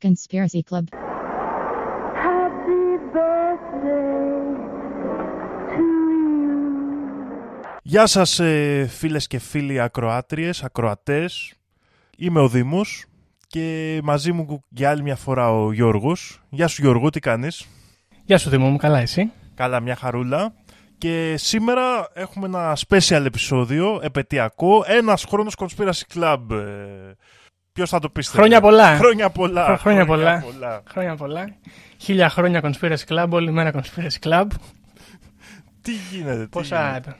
Conspiracy Club. Happy birthday to you. Γεια σας ε, φίλες και φίλοι ακροάτριες, ακροατές. Είμαι ο Δήμος και μαζί μου για άλλη μια φορά ο Γιώργος. Γεια σου Γιώργο, τι κάνεις; Γεια σου Δήμο μου, καλά εσύ; Καλά, μια χαρούλα. Και σήμερα έχουμε ένα special επεισόδιο, επαιτειακό, ένας χρόνος Conspiracy Club. Ε, ποιος θα το πίστευε. Χρόνια πολλά. Χρόνια πολλά. Χρο- χρόνια πολλά. πολλά. Χρόνια πολλά. Χίλια χρόνια Conspiracy Club, όλη μέρα Conspiracy Club. Τι γίνεται. τι Πόσα. γίνεται;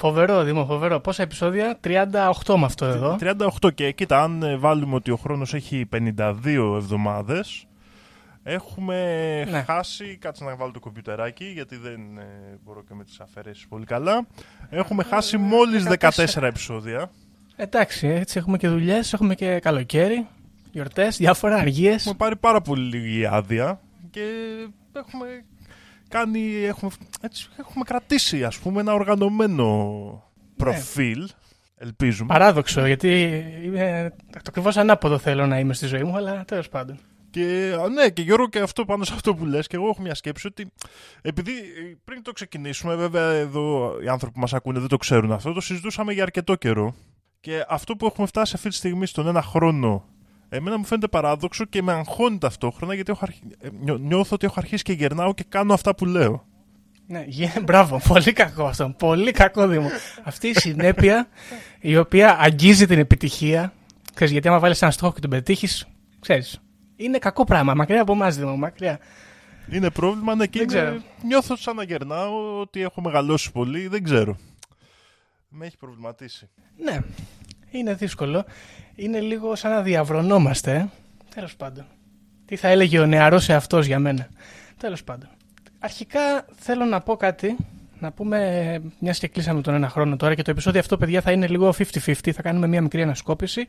Φοβερό, Δήμο, φοβερό. Πόσα επεισόδια, 38 με αυτό εδώ. 38 και κοίτα, αν ε, βάλουμε ότι ο χρόνος έχει 52 εβδομάδες, έχουμε Ναι. χάσει, κάτσε να βάλω το κομπιουτεράκι γιατί δεν ε, μπορώ και με τις αφαιρέσεις πολύ καλά, έχουμε χάσει μόλις 14 επεισόδια. Εντάξει, έτσι έχουμε και δουλειές, έχουμε και καλοκαίρι, γιορτές, διάφορα αργίες. Έχουμε πάρει πάρα πολύ λίγη άδεια και έχουμε κάνει, έχουμε, έτσι, έχουμε κρατήσει ας πούμε ένα οργανωμένο προφίλ, ελπίζουμε. Παράδοξο, γιατί είμαι... το ακριβώς ανάποδο θέλω να είμαι στη ζωή μου, αλλά τέλος πάντων. Και α, ναι, και Γιώργο, και αυτό πάνω σε αυτό που λες, και εγώ έχω μια σκέψη ότι επειδή ε, πριν το ξεκινήσουμε, βέβαια εδώ οι άνθρωποι που μας ακούνε δεν το ξέρουν αυτό, το συζητούσαμε για αρκετό καιρό. Και αυτό που έχουμε φτάσει αυτή τη στιγμή στον ένα χρόνο, εμένα μου φαίνεται παράδοξο και με αγχώνει ταυτόχρονα γιατί έχω αρχι... ε, νιώ- νιώθω ότι έχω αρχίσει και γερνάω και κάνω αυτά που λέω. Ναι, γε- μπράβο, πολύ κακό αυτό. Πολύ κακό Δήμο. Αυτή η συνέπεια η οποία αγγίζει την επιτυχία. Ξέρεις, γιατί άμα βάλεις ένα στόχο και τον πετύχεις, ξέρεις. Είναι κακό πράγμα. Μακριά από εμάς, Δήμο, μακριά. Είναι πρόβλημα, ναι, και Δεν είναι- ξέρω. νιώθω σαν να γερνάω, ότι έχω μεγαλώσει πολύ, δεν ξέρω. Με έχει προβληματίσει. Ναι, είναι δύσκολο. Είναι λίγο σαν να διαβρωνόμαστε. Τέλος πάντων. Τι θα έλεγε ο νεαρός εαυτός για μένα. Τέλος πάντων. Αρχικά θέλω να πω κάτι. Να πούμε, μιας και κλείσαμε τον ένα χρόνο τώρα και το επεισόδιο αυτό, παιδιά, θα είναι λίγο 50-50. Θα κάνουμε μια μικρή ανασκόπηση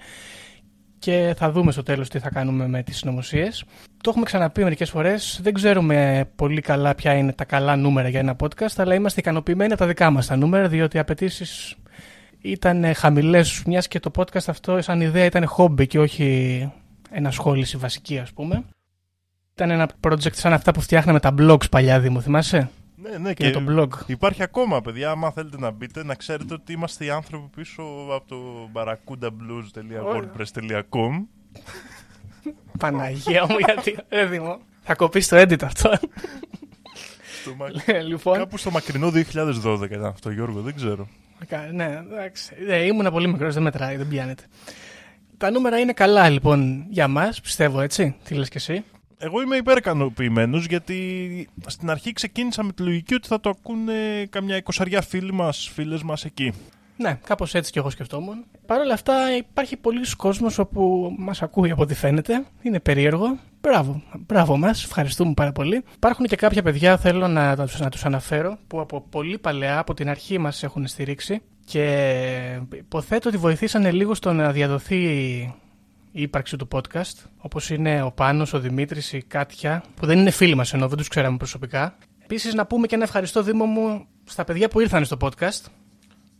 και θα δούμε στο τέλος τι θα κάνουμε με τις συνωμοσίες. Το έχουμε ξαναπεί μερικές φορές. Δεν ξέρουμε πολύ καλά ποια είναι τα καλά νούμερα για ένα podcast, αλλά είμαστε ικανοποιημένοι από τα δικά μας τα νούμερα, διότι οι απαιτήσεις ήταν χαμηλές, μιας και το podcast αυτό, σαν ιδέα, ήταν χόμπι και όχι ενασχόληση βασική, ας πούμε. Ήταν ένα project σαν αυτά που φτιάχναμε τα blogs παλιά, Δήμο, θυμάσαι; Ναι, ναι, Και το blog. Υπάρχει ακόμα, παιδιά. Άμα θέλετε να μπείτε, να ξέρετε ότι είμαστε οι άνθρωποι πίσω από το barracudablues.wordpress.com. Παναγία μου, γιατί. Ρε Δήμο. Θα κοπείς το edit αυτό. Στο μα- λοιπόν. Κάπου στο μακρινό 2012 ήταν αυτό, Γιώργο, δεν ξέρω. Κα- Ναι, εντάξει. Ε, ήμουνα πολύ μικρός, δεν μετράει, δεν πιάνεται. Τα νούμερα είναι καλά λοιπόν για μας, πιστεύω έτσι. Τι λες και εσύ. Εγώ είμαι υπερκανοποιημένο γιατί στην αρχή ξεκίνησα με τη λογική ότι θα το ακούνε καμιά εικοσαριά φίλοι μας, φίλες μας εκεί. Ναι, κάπως έτσι κι εγώ σκεφτόμουν. Παρ' όλα αυτά, υπάρχει πολλοί κόσμος όπου μας ακούει από ό,τι φαίνεται. Είναι περίεργο. Μπράβο, μπράβο μας. Ευχαριστούμε πάρα πολύ. Υπάρχουν και κάποια παιδιά, θέλω να, τους- να τους αναφέρω, που από πολύ παλαιά, από την αρχή μας έχουν στηρίξει και υποθέτω ότι βοηθήσανε λίγο στο να διαδοθεί η ύπαρξη του podcast. Όπως είναι ο Πάνος, ο Δημήτρης, η Κάτια, που δεν είναι φίλοι μας ενώ δεν τους ξέραμε προσωπικά. Επίσης, να πούμε και ένα ευχαριστώ, Δήμο μου, στα παιδιά που ήρθαν στο podcast.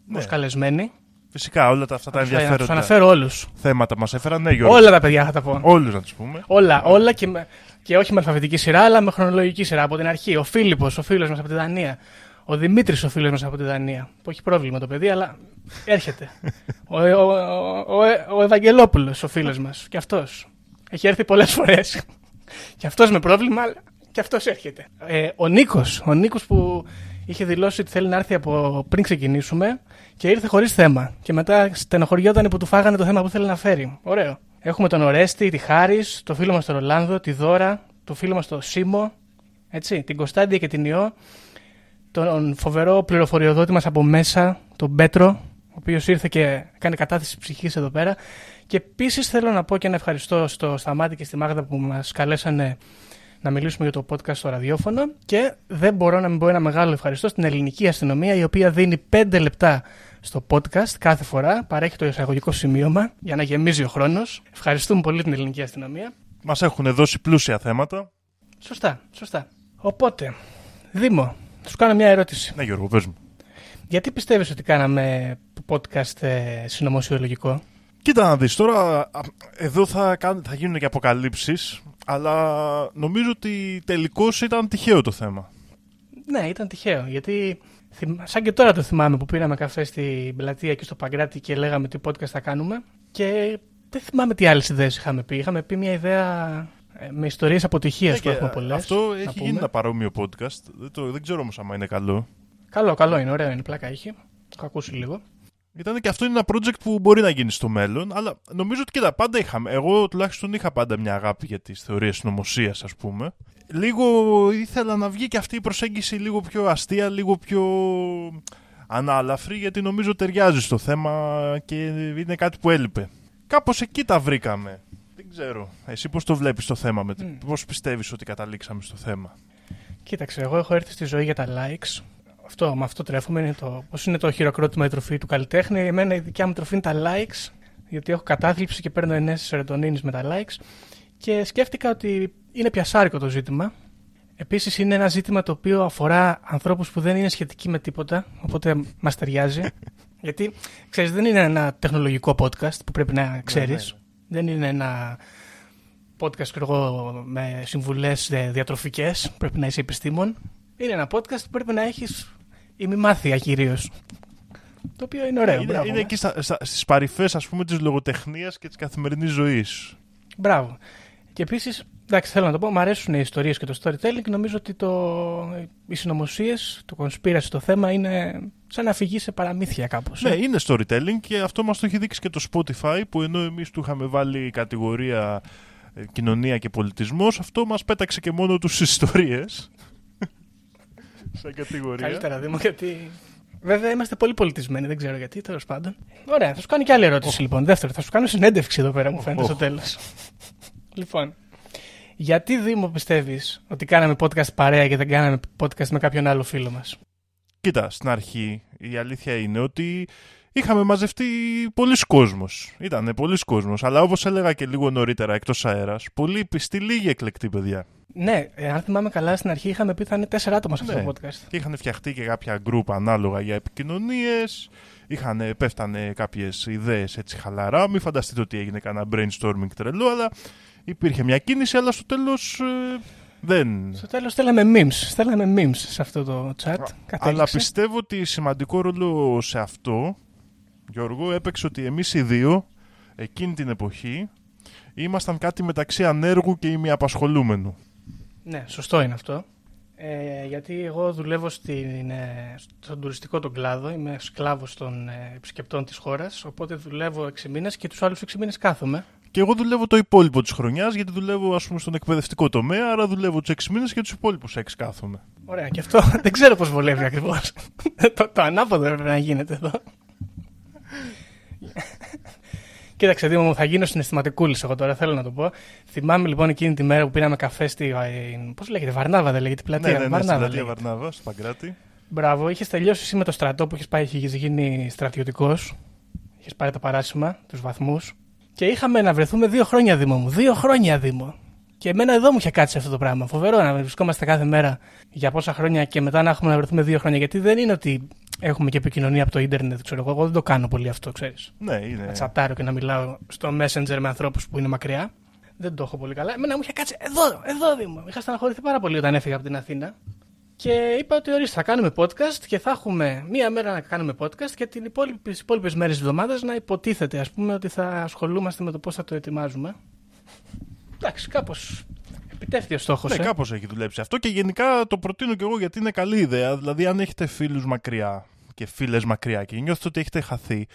Ναι. Ως καλεσμένοι. Φυσικά όλα τα, αυτά τα Θα τους ενδιαφέροντα αναφέρω όλους. θέματα μας έφεραν. Ναι, Γιώργος. Όλα τα παιδιά θα τα πω. Όλους να τους πούμε. Όλα, όλα και, με, και όχι με αλφαβητική σειρά, αλλά με χρονολογική σειρά από την αρχή. Ο Φίλιππος, ο φίλος μας από τη Δανία. Ο Δημήτρης, ο φίλος μας από τη Δανία. Που έχει πρόβλημα το παιδί, αλλά έρχεται. ο, ο, ο, ο, ο Ευαγγελόπουλος, ο φίλος μας. Και αυτός. Έχει έρθει πολλές φορές. και αυτός με πρόβλημα, αλλά και αυτός έρχεται. Ε, ο Νίκος, ο Νίκος που είχε δηλώσει ότι θέλει να έρθει από πριν ξεκινήσουμε και ήρθε χωρίς θέμα. Και μετά στενοχωριόταν που του φάγανε το θέμα που θέλει να φέρει. Ωραίο. Έχουμε τον Ορέστη, τη Χάρη, το φίλο μας τον Ρολάνδο, τη Δώρα, το φίλο μας τον Σίμω, έτσι, την Κωνσταντια και την Ιώ, τον φοβερό πληροφοριοδότη μας από μέσα, τον Πέτρο, ο οποίος ήρθε και κάνει κατάθεση ψυχής εδώ πέρα. Και επίσης θέλω να πω και ένα ευχαριστώ στο Σταμάτη και στη Μάγδα που μας καλέσανε να μιλήσουμε για το podcast στο ραδιόφωνο και δεν μπορώ να μην πω ένα μεγάλο ευχαριστώ στην ελληνική αστυνομία η οποία δίνει 5 λεπτά στο podcast κάθε φορά, παρέχει το εισαγωγικό σημείωμα για να γεμίζει ο χρόνος. Ευχαριστούμε πολύ την ελληνική αστυνομία. Μας έχουν δώσει πλούσια θέματα. Σωστά, σωστά. Οπότε, Δήμο, θα σου κάνω μια ερώτηση. Ναι, Γιώργο, πες μου. Γιατί πιστεύεις ότι κάναμε podcast ε, συνωμοσιολογικό; Κοίτα να δεις, τώρα α, εδώ θα, κάν- θα γίνουν και αποκαλύψεις, αλλά νομίζω ότι τελικώς ήταν τυχαίο το θέμα. Ναι, ήταν τυχαίο. Γιατί θυμ- σαν και τώρα το θυμάμαι που πήραμε καφέ στην πλατεία και στο Παγκράτη και λέγαμε τι podcast θα κάνουμε. Και δεν θυμάμαι τι άλλες ιδέες είχαμε πει. Είχαμε πει μια ιδέα ε, με ιστορίες αποτυχίας Ναι, που και έχουμε πολλές. Αυτό έχει γίνει ένα παρόμοιο podcast. Δεν, το, δεν ξέρω όμως άμα είναι καλό. Καλό, καλό είναι, ωραίο είναι, πλάκα έχει. Το έχω ακούσει λίγο. Ήταν και αυτό είναι ένα project που μπορεί να γίνει στο μέλλον, αλλά νομίζω ότι κοίτα, πάντα είχαμε. Εγώ τουλάχιστον είχα πάντα μια αγάπη για τις θεωρίες συνωμοσίας, ας πούμε. Λίγο ήθελα να βγει και αυτή η προσέγγιση λίγο πιο αστεία, λίγο πιο ανάλαφρη, γιατί νομίζω ταιριάζει στο θέμα και είναι κάτι που έλειπε. Κάπως εκεί τα βρήκαμε. Δεν ξέρω. Εσύ πώς το βλέπεις το θέμα, με... Μμ. πώς πιστεύεις ότι καταλήξαμε στο θέμα; Κοίταξε, εγώ έχω έρθει στη ζωή για τα likes. Αυτό, με αυτό τρέφουμε. Είναι το, πώς είναι το χειροκρότημα η τροφή του καλλιτέχνη. Εμένα η δικιά μου τροφή είναι τα likes, γιατί έχω κατάθλιψη και παίρνω ενέσεις σερωτονίνη με τα likes. Και σκέφτηκα ότι είναι πιασάρικο το ζήτημα. Επίσης είναι ένα ζήτημα το οποίο αφορά ανθρώπους που δεν είναι σχετικοί με τίποτα, οπότε μας ταιριάζει. γιατί, ξέρεις, δεν είναι ένα τεχνολογικό podcast που πρέπει να ξέρεις. ναι, ναι. Δεν είναι ένα podcast ξέρω εγώ, με συμβουλές διατροφικές. Πρέπει να είσαι επιστήμον. Είναι ένα podcast που πρέπει να έχεις ημιμάθεια κυρίως. Το οποίο είναι ωραίο. είναι μπράβο, είναι ε. εκεί στα, στα, στις παρυφές, ας πούμε, της λογοτεχνίας και της καθημερινής ζωής. Μπράβο. Και επίσης, εντάξει, θέλω να το πω, μου αρέσουν οι ιστορίες και το storytelling. Νομίζω ότι το, οι συνωμοσίες, το conspiracy, το θέμα είναι σαν να φυγεί σε παραμύθια κάπως. Ναι, είναι storytelling και αυτό μας το έχει δείξει και το Spotify που ενώ εμείς του είχαμε βάλει κατηγορία ε, κοινωνία και πολιτισμός αυτό μας πέταξε και μόνο τους ιστορίες σαν κατηγορία. Καλύτερα, Δήμο, γιατί. Βέβαια είμαστε πολύ πολιτισμένοι, δεν ξέρω γιατί, τέλος πάντων. Ωραία, θα σου κάνω και άλλη ερώτηση λοιπόν. Δεύτερο, θα σου κάνω συνέντευξη εδώ πέρα, μου φαίνεται Οχ. στο τέλος. λοιπόν, γιατί Δήμο πιστεύεις ότι κάναμε podcast παρέα και δεν κάναμε podcast με κάποιον άλλο φίλο μας; Κοίτα, στην αρχή η αλήθεια είναι ότι είχαμε μαζευτεί πολλοί κόσμος. Ήταν πολλοί κόσμος, αλλά όπως έλεγα και λίγο νωρίτερα εκτός αέρας, πολύ πιστοί, λίγοι εκλεκτοί παιδιά. Ναι, ε, αν θυμάμαι καλά, στην αρχή είχαμε πει θα είναι τέσσερα άτομα σε αυτό Ναι. το podcast. Και είχαν φτιαχτεί και κάποια γκρουπ ανάλογα για επικοινωνίες, είχαν, πέφτανε κάποιες ιδέες έτσι χαλαρά, μην φανταστείτε ότι έγινε κανένα brainstorming τρελό, αλλά υπήρχε μια κίνηση, αλλά στο τέλος ε, δεν... Στο τέλος στέλναμε memes. Στέλναμε memes σε αυτό το chat. Αλλά Κατέληξε. πιστεύω ότι σημαντικό ρόλο σε αυτό, Γιώργο, έπαιξε ότι εμείς οι δύο, εκείνη την εποχή, ήμασταν κάτι μεταξύ ανέργου και ημιαπασχολούμενου. Ναι, σωστό είναι αυτό. Ε, γιατί εγώ δουλεύω στην, ε, στον τουριστικό τον κλάδο, είμαι σκλάβος των ε, επισκεπτών της χώρας, οπότε δουλεύω 6 μήνες και τους άλλους 6 μήνες κάθομαι. Και εγώ δουλεύω το υπόλοιπο της χρονιάς, γιατί δουλεύω ας πούμε στον εκπαιδευτικό τομέα, άρα δουλεύω τους 6 μήνες και τους υπόλοιπους 6 κάθομαι. Ωραία, και αυτό δεν ξέρω πώς βολεύει ακριβώς. το, το ανάποδο έπρεπε να γίνεται εδώ. Κοίταξε, Δήμο μου, θα γίνω συναισθηματικούλης εγώ τώρα, θέλω να το πω. Θυμάμαι λοιπόν εκείνη τη μέρα που πήραμε καφέ στη. Πώς λέγεται, Βαρνάβα δεν λέγεται, πλατεία. ναι, ναι, ναι, στην Βαρνάβα πλατεία λέγεται. Βαρνάβα, στο Παγκράτη. Μπράβο, είχες τελειώσει εσύ με το στρατό που είχες πάει, είχες γίνει στρατιωτικός. Είχες πάρει τα παράσημα, τους βαθμούς. Και είχαμε να βρεθούμε δύο χρόνια Δήμο μου. Δύο χρόνια Δήμο. Και εμένα εδώ μου είχε κάτσει αυτό το πράγμα. Φοβερό να βρισκόμαστε κάθε μέρα για πόσα χρόνια και μετά να έχουμε να βρεθούμε δύο χρόνια. Γιατί δεν είναι ότι έχουμε και επικοινωνία από το ίντερνετ, ξέρω εγώ. Εγώ δεν το κάνω πολύ αυτό, ξέρεις. Ναι, είναι. Να τσατάρω και να μιλάω στο Messenger με ανθρώπους που είναι μακριά. Δεν το έχω πολύ καλά. Εμένα μου είχε κάτσει εδώ, εδώ Δήμο. Είχα στεναχωρηθεί πάρα πολύ όταν έφυγα από την Αθήνα. Και είπα ότι ορίστε, θα κάνουμε podcast και θα έχουμε μία μέρα να κάνουμε podcast και την υπόλοιπη, τις υπόλοιπες μέρες της εβδομάδας να υποτίθεται ας πούμε ότι θα ασχολούμαστε με το πώς θα το ετοιμάζουμε. Εντάξει, κάπως επιτεύχθη ο στόχος. Ναι, ε. κάπως έχει δουλέψει αυτό και γενικά το προτείνω και εγώ γιατί είναι καλή ιδέα. Δηλαδή, αν έχετε φίλους μακριά και φίλες μακριά και νιώθετε ότι έχετε χαθεί,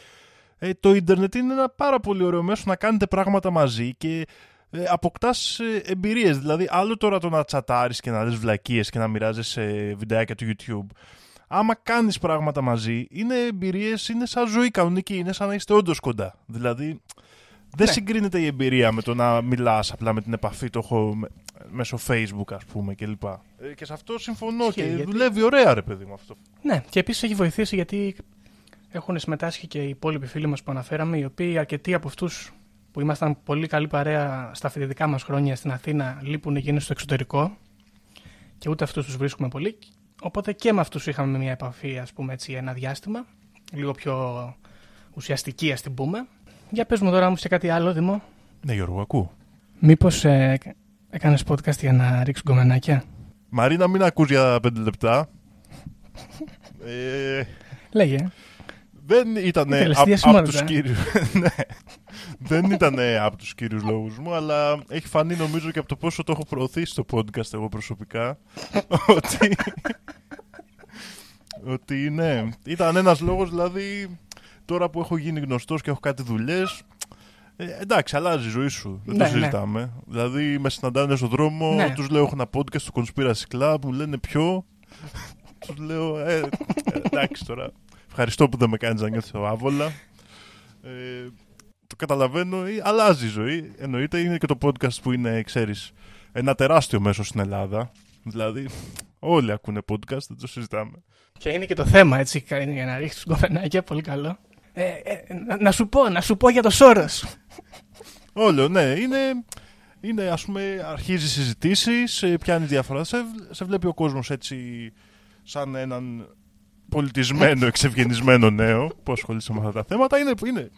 ε, το ίντερνετ είναι ένα πάρα πολύ ωραίο μέσο να κάνετε πράγματα μαζί και ε, αποκτάς ε, εμπειρίες. Δηλαδή, άλλο τώρα το να τσατάρεις και να λες βλακίες και να μοιράζεσαι βιντεάκια του YouTube. Άμα κάνεις πράγματα μαζί, είναι εμπειρίες, είναι σαν ζωή κανονική, είναι σαν να είστε όντως κοντά. Δηλαδή, δεν Ναι. συγκρίνεται η εμπειρία με το να μιλάς απλά με την επαφή. Το έχω, μέσω facebook ας πούμε κλπ. Ε, και σε αυτό συμφωνώ Ισχύει, και γιατί- δουλεύει ωραία ρε παιδί μου αυτό. Ναι, και επίσης έχει βοηθήσει γιατί έχουν συμμετάσχει και οι υπόλοιποι φίλοι μας που αναφέραμε, οι οποίοι αρκετοί από αυτούς που ήμασταν πολύ καλή παρέα στα φοιτητικά μας χρόνια στην Αθήνα λείπουν γίνει στο εξωτερικό και ούτε αυτούς τους βρίσκουμε πολύ. Οπότε και με αυτούς είχαμε μια επαφή, ας πούμε έτσι, ένα διάστημα, λίγο πιο ουσιαστική, ας την πούμε. Για πες μου τώρα μου σε κάτι άλλο, Δημό. Ναι Γιώργο, ακούω. Μήπως ε, έκανες podcast για να ρίξει γκομενάκια. Μαρίνα, μην ακούς για πέντε λεπτά. Ε, Λέγε. δεν ήταν Ήθελες από διασημότητα, τους ε. κύριους... ναι. Δεν ήταν από τους κύριους λόγους μου, αλλά έχει φανεί νομίζω και από το πόσο το έχω προωθήσει στο podcast εγώ προσωπικά, ότι... ότι ναι, ήταν ένας λόγος δηλαδή τώρα που έχω γίνει γνωστός και έχω κάτι δουλειές, ε, εντάξει, αλλάζει η ζωή σου. Δεν Ναι, το ναι. συζητάμε. Δηλαδή, με συναντάνε στον δρόμο, Ναι. τους λέω: Έχω ένα podcast στο Conspiracy Club, μου λένε ποιο. τους λέω: ε, ε, Εντάξει τώρα. Ευχαριστώ που δεν με κάνεις να νιώθω άβολα. Ε, το καταλαβαίνω, ε, αλλάζει η ζωή. Εννοείται είναι και το podcast που είναι, ξέρεις, ένα τεράστιο μέσο στην Ελλάδα. Δηλαδή, όλοι ακούνε podcast, δεν το συζητάμε. Και είναι και το θέμα, έτσι, για να ρίξεις γκομενάκια, πολύ καλό. Ε, ε, να, να σου πω, να σου πω για το Σόρος. Όλο, ναι. Είναι, είναι ας πούμε, αρχίζει συζητήσεις, ε, πιάνει διαφορά. Σε, σε βλέπει ο κόσμος έτσι σαν έναν πολιτισμένο, εξευγενισμένο νέο που ασχολείσαι με αυτά τα θέματα. Είναι, είναι,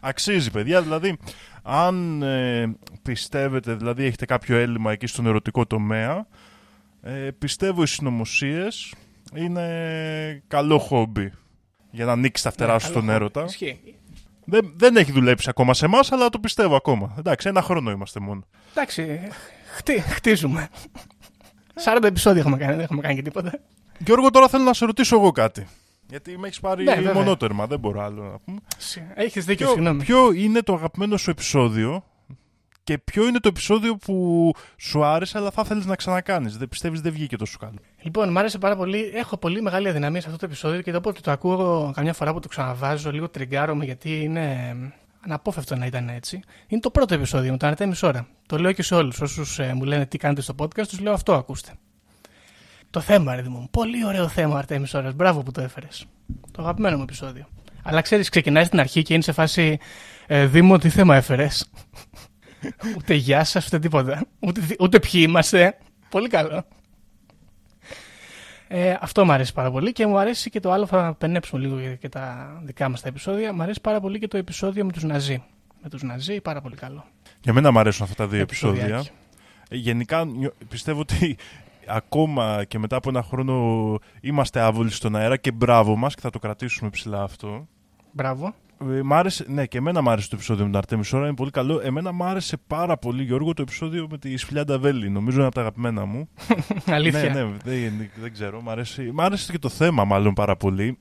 αξίζει, παιδιά. Δηλαδή, αν ε, πιστεύετε, δηλαδή έχετε κάποιο έλλειμμα εκεί στον ερωτικό τομέα, ε, πιστεύω οι συνωμοσίες είναι καλό χόμπι για να ανοίξει τα φτερά Ναι, σου καλό στον χώρο. έρωτα. Ισχύει. Δεν, δεν έχει δουλέψει ακόμα σε εμάς, αλλά το πιστεύω ακόμα. Εντάξει, ένα χρόνο είμαστε μόνο. Εντάξει, χτί, χτίζουμε. 40 επεισόδια έχουμε κάνει, δεν έχουμε κάνει και τίποτα. Γιώργο, τώρα θέλω να σε ρωτήσω εγώ κάτι. Γιατί με έχεις πάρει Ναι, βέβαια. μονότερμα, δεν μπορώ άλλο να πούμε. Έχεις δίκιο, Ποιο, συγγνώμη. ποιο είναι το αγαπημένο σου επεισόδιο και ποιο είναι το επεισόδιο που σου άρεσε, αλλά θα ήθελε να ξανακάνεις. Δεν πιστεύεις δεν βγήκε τόσο καλό. Λοιπόν, μου άρεσε πάρα πολύ. Έχω πολύ μεγάλη αδυναμία σε αυτό το επεισόδιο και όποτε το ακούω καμιά φορά που το ξαναβάζω, λίγο τριγκάρομαι γιατί είναι αναπόφευκτο να ήταν έτσι. Είναι το πρώτο επεισόδιο με το Ανατέμι ώρα. Το λέω και σε όλους όσους μου λένε τι κάνετε στο podcast, τους λέω αυτό ακούστε. Το θέμα, ρε μου. Πολύ ωραίο θέμα, Αρτέμι ώρας. Μπράβο που το έφερες. Το αγαπημένο μου επεισόδιο. Αλλά ξέρεις, ξεκινάει στην αρχή και είναι σε φάση ε, Δήμο, τι θέμα έφερες. ούτε γεια σας, ούτε τίποτα. Ούτε, ούτε ποιοι είμαστε. Πολύ καλό. Ε, αυτό μου αρέσει πάρα πολύ και μου αρέσει και το άλλο, θα πενέψουμε λίγο και τα δικά μας τα επεισόδια. Μου αρέσει πάρα πολύ και το επεισόδιο με τους Ναζί. Με τους Ναζί, πάρα πολύ καλό. Για μένα μου αρέσουν αυτά τα δύο επεισόδια. Επεισοδιάκι. Ε, Γενικά νιώ- πιστεύω ότι ακόμα και μετά από ένα χρόνο είμαστε άβολοι στον αέρα και μπράβο μας και θα το κρατήσουμε ψηλά αυτό. Μπράβο. Ε, μ' άρεσε, ναι, και εμένα μου άρεσε το επεισόδιο με την Αρτέμι Σόρα, είναι πολύ καλό. Εμένα μου άρεσε πάρα πολύ, Γιώργο, το επεισόδιο με τη Σφιλιάντα Βέλη. Νομίζω είναι από τα αγαπημένα μου. Αλήθεια. Ναι, ναι, δεν, δεν ξέρω. Μ' άρεσε, μ' άρεσε και το θέμα, μάλλον πάρα πολύ.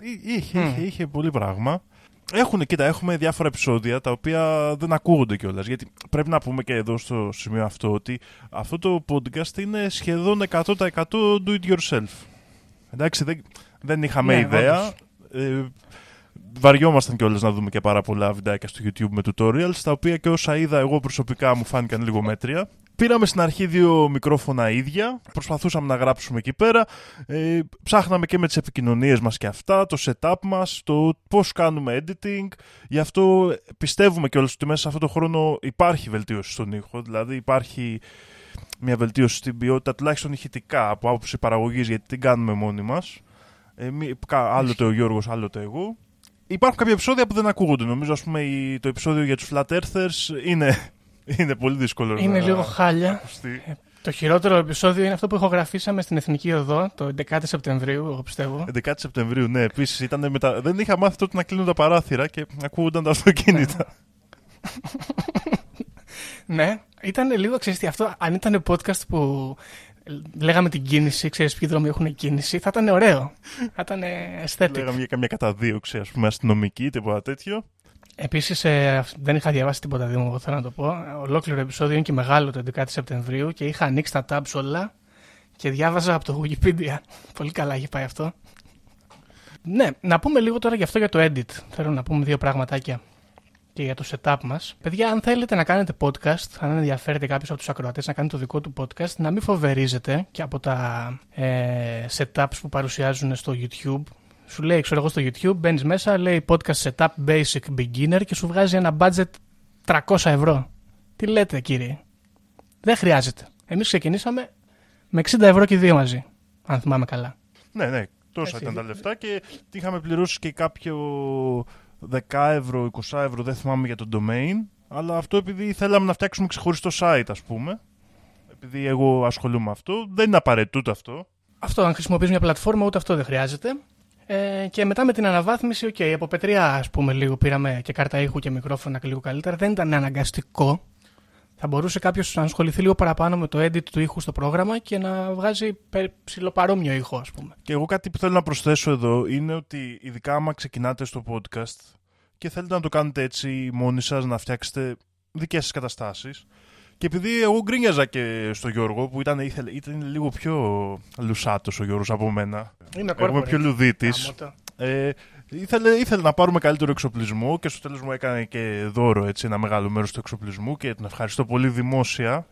Εί- Είχε, Μμ. είχε, είχε πολύ πράγμα. Έχουν, κοίτα, έχουμε διάφορα επεισόδια τα οποία δεν ακούγονται κιόλας. Γιατί πρέπει να πούμε και εδώ στο σημείο αυτό ότι αυτό το podcast είναι σχεδόν 100% do it yourself. Εντάξει, δεν, δεν είχαμε Ναι, ιδέα. όντως. Ε, βαριόμασταν κιόλας να δούμε και πάρα πολλά βιντεάκια στο YouTube με tutorials, τα οποία και όσα είδα εγώ προσωπικά μου φάνηκαν λίγο μέτρια. Πήραμε στην αρχή δύο μικρόφωνα ίδια, προσπαθούσαμε να γράψουμε εκεί πέρα, ε, ψάχναμε και με τις επικοινωνίες μας και αυτά, το setup μας, το πώς κάνουμε editing, γι' αυτό πιστεύουμε κιόλας ότι μέσα σε αυτό το χρόνο υπάρχει βελτίωση στον ήχο, δηλαδή υπάρχει μια βελτίωση στην ποιότητα, τουλάχιστον ηχητικά, από άποψη παραγωγής, γιατί την κάνουμε μόνοι μας. Ε, μη- κα- άλλοτε ο Γιώργος, άλλοτε εγώ. Υπάρχουν κάποια επεισόδια που δεν ακούγονται. Νομίζω, ας πούμε, η- το επεισόδιο για τους Flat Earthers είναι, είναι πολύ δύσκολο Είναι να λίγο χάλια. ακουστεί. Το χειρότερο επεισόδιο είναι αυτό που ηχογραφήσαμε στην Εθνική Οδό το 11 Σεπτεμβρίου, εγώ πιστεύω. 11 Σεπτεμβρίου, ναι, επίσης ήταν μετα... Δεν είχα μάθει τότε να κλείνουν τα παράθυρα και ακούγονταν τα αυτοκίνητα. Ναι, ήταν λίγο, ξέρεις τι, αυτό αν ήταν podcast που λέγαμε την κίνηση, ξέρεις ποιοι δρόμοι έχουν κίνηση, θα ήταν ωραίο. Θα ήταν aesthetic. Λέγαμε για καμιά καταδίωξη, ας πούμε, αστυνομική, τίποτα τέτοιο. Επίσης, ε, δεν είχα διαβάσει τίποτα δήμο, εγώ θέλω να το πω. Ολόκληρο επεισόδιο είναι και μεγάλο το 11 Σεπτεμβρίου και είχα ανοίξει τα tabs όλα και διάβαζα από το Wikipedia. Πολύ καλά έχει πάει αυτό. Ναι, να πούμε λίγο τώρα για αυτό για το edit. Θέλω να πούμε δύο πραγματάκια. Και για το setup μας. Παιδιά, αν θέλετε να κάνετε podcast, αν ενδιαφέρεται κάποιος από τους ακροατές να κάνει το δικό του podcast, να μην φοβερίζετε και από τα ε, setups που παρουσιάζουν στο YouTube. Σου λέει, ξέρω εγώ, στο YouTube, μπαίνεις μέσα, λέει podcast setup basic beginner και σου βγάζει ένα budget 300 ευρώ. Τι λέτε, κύριε; Δεν χρειάζεται. Εμείς ξεκινήσαμε με 60 ευρώ και δύο μαζί, αν θυμάμαι καλά. Ναι, ναι, τόσα Έτσι, ήταν τα δι- λεφτά και είχαμε πληρώσει και κάποιο 10 ευρώ, 20 ευρώ, δεν θυμάμαι για το domain. Αλλά αυτό επειδή θέλαμε να φτιάξουμε ξεχωριστό site, ας πούμε. Επειδή εγώ ασχολούμαι με αυτό, δεν είναι απαραίτητο ούτε αυτό. Αυτό, αν χρησιμοποιείς μια πλατφόρμα, ούτε αυτό δεν χρειάζεται. Ε, και μετά με την αναβάθμιση, οκ, από πετριά, ας πούμε, λίγο πήραμε και κάρτα ήχου και μικρόφωνα και λίγο καλύτερα. Δεν ήταν αναγκαστικό. Θα μπορούσε κάποιος να ασχοληθεί λίγο παραπάνω με το edit του ήχου στο πρόγραμμα και να βγάζει πε- ψηλοπαρόμοιο ήχο, ας πούμε. Και εγώ κάτι που θέλω να προσθέσω εδώ είναι ότι ειδικά άμα ξεκινάτε στο podcast και θέλετε να το κάνετε έτσι μόνοι σας, να φτιάξετε δικές σας καταστάσεις. Και επειδή εγώ γκρίνιαζα και στο Γιώργο που ήταν, ήθελε, ήταν λίγο πιο λουσάτος ο Γιώργος από μένα. Είμαι Εγώ είμαι corporate. πιο λουδίτης. Γάμο το. Ε, ήθελε, ήθελε να πάρουμε καλύτερο εξοπλισμό και στο τέλος μου έκανε και δώρο έτσι, ένα μεγάλο μέρος του εξοπλισμού και τον ευχαριστώ πολύ δημόσια.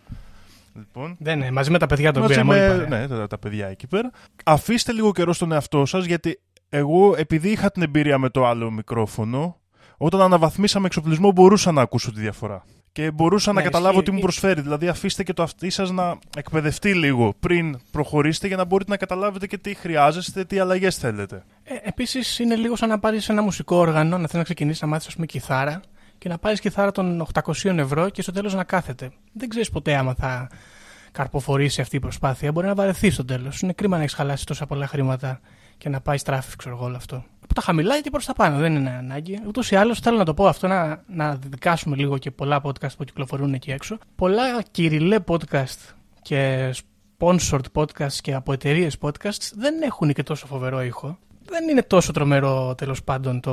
Λοιπόν, Δεν είναι, μαζί με τα παιδιά τον Μαζί πήραμε όλοι με παρέα. ναι, τα, τα παιδιά εκεί πέρα. Αφήστε λίγο καιρό στον εαυτό σας, γιατί εγώ, επειδή είχα την εμπειρία με το άλλο μικρόφωνο, όταν αναβαθμίσαμε εξοπλισμό μπορούσα να ακούσω τη διαφορά. Και μπορούσα να Ναι, καταλάβω ισχύει. τι μου προσφέρει. Δηλαδή, αφήστε και το αυτί σας να εκπαιδευτεί λίγο πριν προχωρήσετε για να μπορείτε να καταλάβετε και τι χρειάζεστε, τι αλλαγές θέλετε. Ε, Επίσης, είναι λίγο σαν να πάρεις ένα μουσικό όργανο, να θέλεις να ξεκινήσεις να μάθεις, ας πούμε, κιθάρα και να πάρεις κιθάρα των 800 ευρώ και στο τέλος να κάθεται. Δεν ξέρεις ποτέ άμα θα καρποφορήσει αυτή η προσπάθεια. Μπορεί να βαρεθεί στο τέλος. Είναι κρίμα να έχεις χαλάσει τόσα πολλά χρήματα και να πάει στράφης, ξέρω εγώ όλο αυτό. Από τα χαμηλά και προς τα πάνω, δεν είναι ανάγκη. Ούτως ή άλλως θέλω να το πω αυτό, να, να δικάσουμε λίγο και πολλά podcast που κυκλοφορούν εκεί έξω. Πολλά κυριλέ podcast και sponsored podcast και από εταιρείες podcast δεν έχουν και τόσο φοβερό ήχο. Δεν είναι τόσο τρομερό τέλος πάντων το,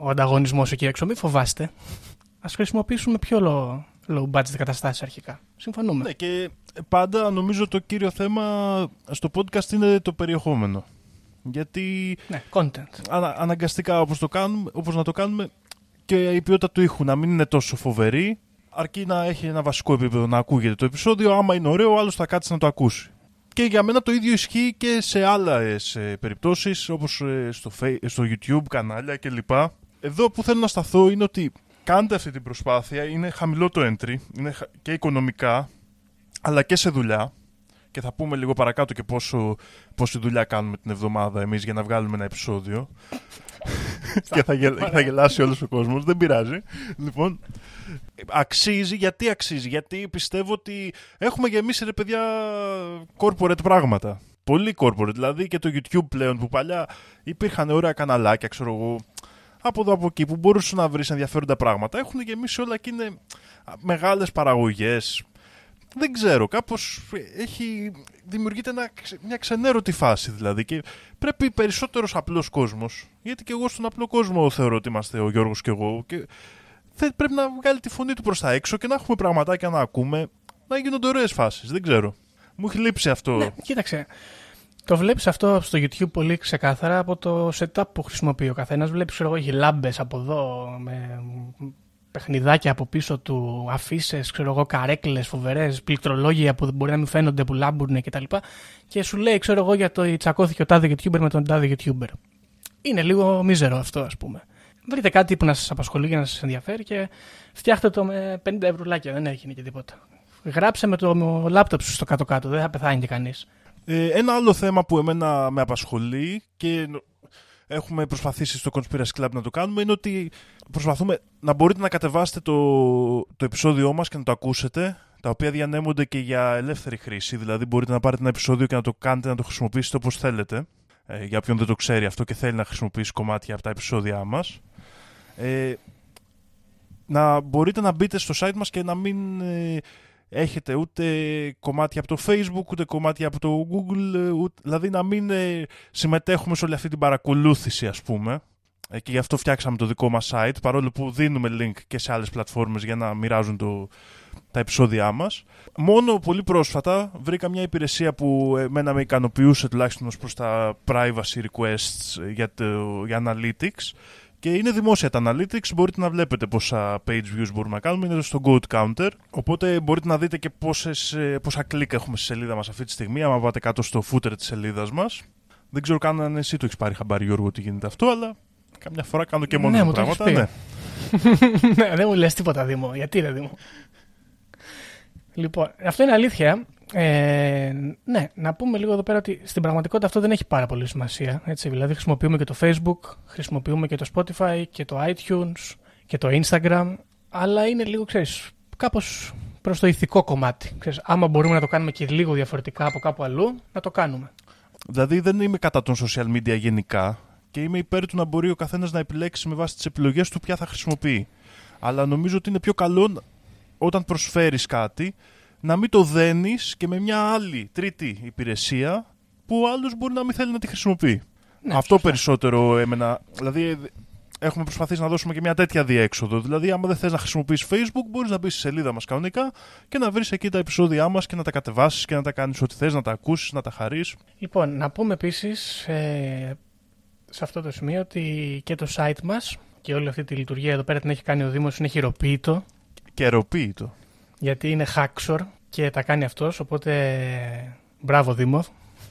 ο ανταγωνισμός εκεί έξω. Μην φοβάστε. Α χρησιμοποιήσουμε πιο low, low budget καταστάσεις αρχικά. Συμφωνούμε. Ναι, και πάντα νομίζω το κύριο θέμα στο podcast είναι το περιεχόμενο. Γιατί Ναι, content. ανα, αναγκαστικά όπως, το κάνουμε, όπως να το κάνουμε και η ποιότητα του ήχου να μην είναι τόσο φοβερή αρκεί να έχει ένα βασικό επίπεδο να ακούγεται το επεισόδιο. Άμα είναι ωραίο ο άλλος θα κάτσει να το ακούσει. Και για μένα το ίδιο ισχύει και σε άλλες ε, περιπτώσεις όπως ε, στο, Fa- στο YouTube κανάλια κλπ. Εδώ που θέλω να σταθώ είναι ότι κάντε αυτή την προσπάθεια. Είναι χαμηλό το entry είναι χα- και οικονομικά αλλά και σε δουλειά και θα πούμε λίγο παρακάτω και πόσο, πόση δουλειά κάνουμε την εβδομάδα εμείς για να βγάλουμε ένα επεισόδιο. και θα, γελ- θα γελάσει όλος ο κόσμος, δεν πειράζει. Λοιπόν, αξίζει, γιατί αξίζει, γιατί πιστεύω ότι έχουμε γεμίσει ρε παιδιά corporate πράγματα. Πολύ corporate, δηλαδή και το YouTube πλέον που παλιά υπήρχαν ωραία καναλάκια, ξέρω εγώ, από εδώ από εκεί που μπορούσες να βρεις ενδιαφέροντα πράγματα. Έχουν γεμίσει όλα και είναι μεγάλες παραγωγές, δεν ξέρω, κάπως έχει, δημιουργείται ένα, ξε- μια ξενέρωτη φάση δηλαδή και πρέπει περισσότερος απλός κόσμος, γιατί και εγώ στον απλό κόσμο θεωρώ ότι είμαστε ο Γιώργος και εγώ και θε- πρέπει να βγάλει τη φωνή του προς τα έξω και να έχουμε πραγματάκια να ακούμε, να γίνονται ωραίες φάσεις, δεν ξέρω. Μου έχει λείψει αυτό. Ναι, κοίταξε. Το βλέπεις αυτό στο YouTube πολύ ξεκάθαρα από το setup που χρησιμοποιεί ο καθένας. Βλέπεις, ξέρω εγώ, έχει λάμπες από εδώ, με παιχνιδάκια από πίσω του, αφήσει, ξέρω εγώ, καρέκλες φοβερές, πληκτρολόγια που μπορεί να μην φαίνονται, που λάμπουν κτλ. Και σου λέει, ξέρω εγώ, για το τσακώθηκε ο τάδε YouTuber με τον τάδε YouTuber. Είναι λίγο μίζερο αυτό, ας πούμε. Βρείτε κάτι που να σας απασχολεί και να σας ενδιαφέρει και φτιάχτε το με 50 ευρουλάκια. Δεν έχει και τίποτα. Γράψε με το λάπτοπ σου στο κάτω-κάτω, δεν θα πεθάνει και κανείς. Ε, ένα άλλο θέμα που εμένα με απασχολεί και νο- έχουμε προσπαθήσει στο Conspiracy Club να το κάνουμε είναι ότι προσπαθούμε να μπορείτε να κατεβάσετε το, το επεισόδιό μας και να το ακούσετε τα οποία διανέμονται και για ελεύθερη χρήση. Δηλαδή μπορείτε να πάρετε ένα επεισόδιο και να το κάνετε να το χρησιμοποιήσετε όπως θέλετε. Ε, για όποιον δεν το ξέρει αυτό και θέλει να χρησιμοποιήσει κομμάτια από τα επεισόδια μας. Ε, να μπορείτε να μπείτε στο site μας και να μην ε, έχετε ούτε κομμάτια από το Facebook, ούτε κομμάτια από το Google, ε, ούτε, δηλαδή να μην ε, συμμετέχουμε σε όλη αυτή την παρακολούθηση ας πούμε. Ε, και γι' αυτό φτιάξαμε το δικό μας site, παρόλο που δίνουμε link και σε άλλες πλατφόρμες για να μοιράζουν το, τα επεισόδια μας. Μόνο πολύ πρόσφατα βρήκα μια υπηρεσία που εμένα με ικανοποιούσε τουλάχιστον ως προς τα privacy requests για, το, για analytics Και είναι δημόσια τα analytics, μπορείτε να βλέπετε πόσα page views μπορούμε να κάνουμε, είναι στο Goat Counter. Οπότε μπορείτε να δείτε και πόσες, ε, πόσα κλικ έχουμε στη σελίδα μας αυτή τη στιγμή, άμα πάτε κάτω στο footer της σελίδας μας. Δεν ξέρω καν αν εσύ το έχεις πάρει χαμπάρι Γιώργο ότι γίνεται αυτό, αλλά καμιά φορά κάνω και μόνο Ναι, τα μου το πράγματα. έχεις Ναι. ναι, δεν μου λες τίποτα, Δήμο. Γιατί ρε, Δήμο. Λοιπόν, αυτό είναι αλήθεια. Ε, ναι, να πούμε λίγο εδώ πέρα ότι στην πραγματικότητα αυτό δεν έχει πάρα πολύ σημασία. Έτσι, δηλαδή χρησιμοποιούμε και το Facebook, χρησιμοποιούμε και το Spotify και το iTunes και το Instagram, αλλά είναι λίγο, ξέρεις, κάπως προς το ηθικό κομμάτι. Ξέρεις, άμα μπορούμε να το κάνουμε και λίγο διαφορετικά από κάπου αλλού, να το κάνουμε. Δηλαδή δεν είμαι κατά των social media γενικά και είμαι υπέρ του να μπορεί ο καθένας να επιλέξει με βάση τις επιλογές του ποια θα χρησιμοποιεί. Αλλά νομίζω ότι είναι πιο καλό όταν προσφέρεις κάτι να μην το δένεις και με μια άλλη τρίτη υπηρεσία που ο άλλος μπορεί να μην θέλει να τη χρησιμοποιεί. Ναι, Αυτό σωστά. περισσότερο έμενα. Δηλαδή ε, έχουμε προσπαθήσει να δώσουμε και μια τέτοια διέξοδο. Δηλαδή, άμα δεν θες να χρησιμοποιήσει Facebook, μπορείς να μπεις στη σελίδα μας κανονικά και να βρεις εκεί τα επεισόδια μας και να τα κατεβάσεις και να τα κάνεις ό,τι θες, να τα ακούσεις, να τα χαρείς. Λοιπόν, να πούμε επίσης ε, σε αυτό το σημείο ότι και το site μας και όλη αυτή τη λειτουργία εδώ πέρα την έχει κάνει ο Δήμος, είναι χειροποίητο, Καιροποίητο. Γιατί είναι hackshore και τα κάνει αυτός, οπότε μπράβο Δήμο,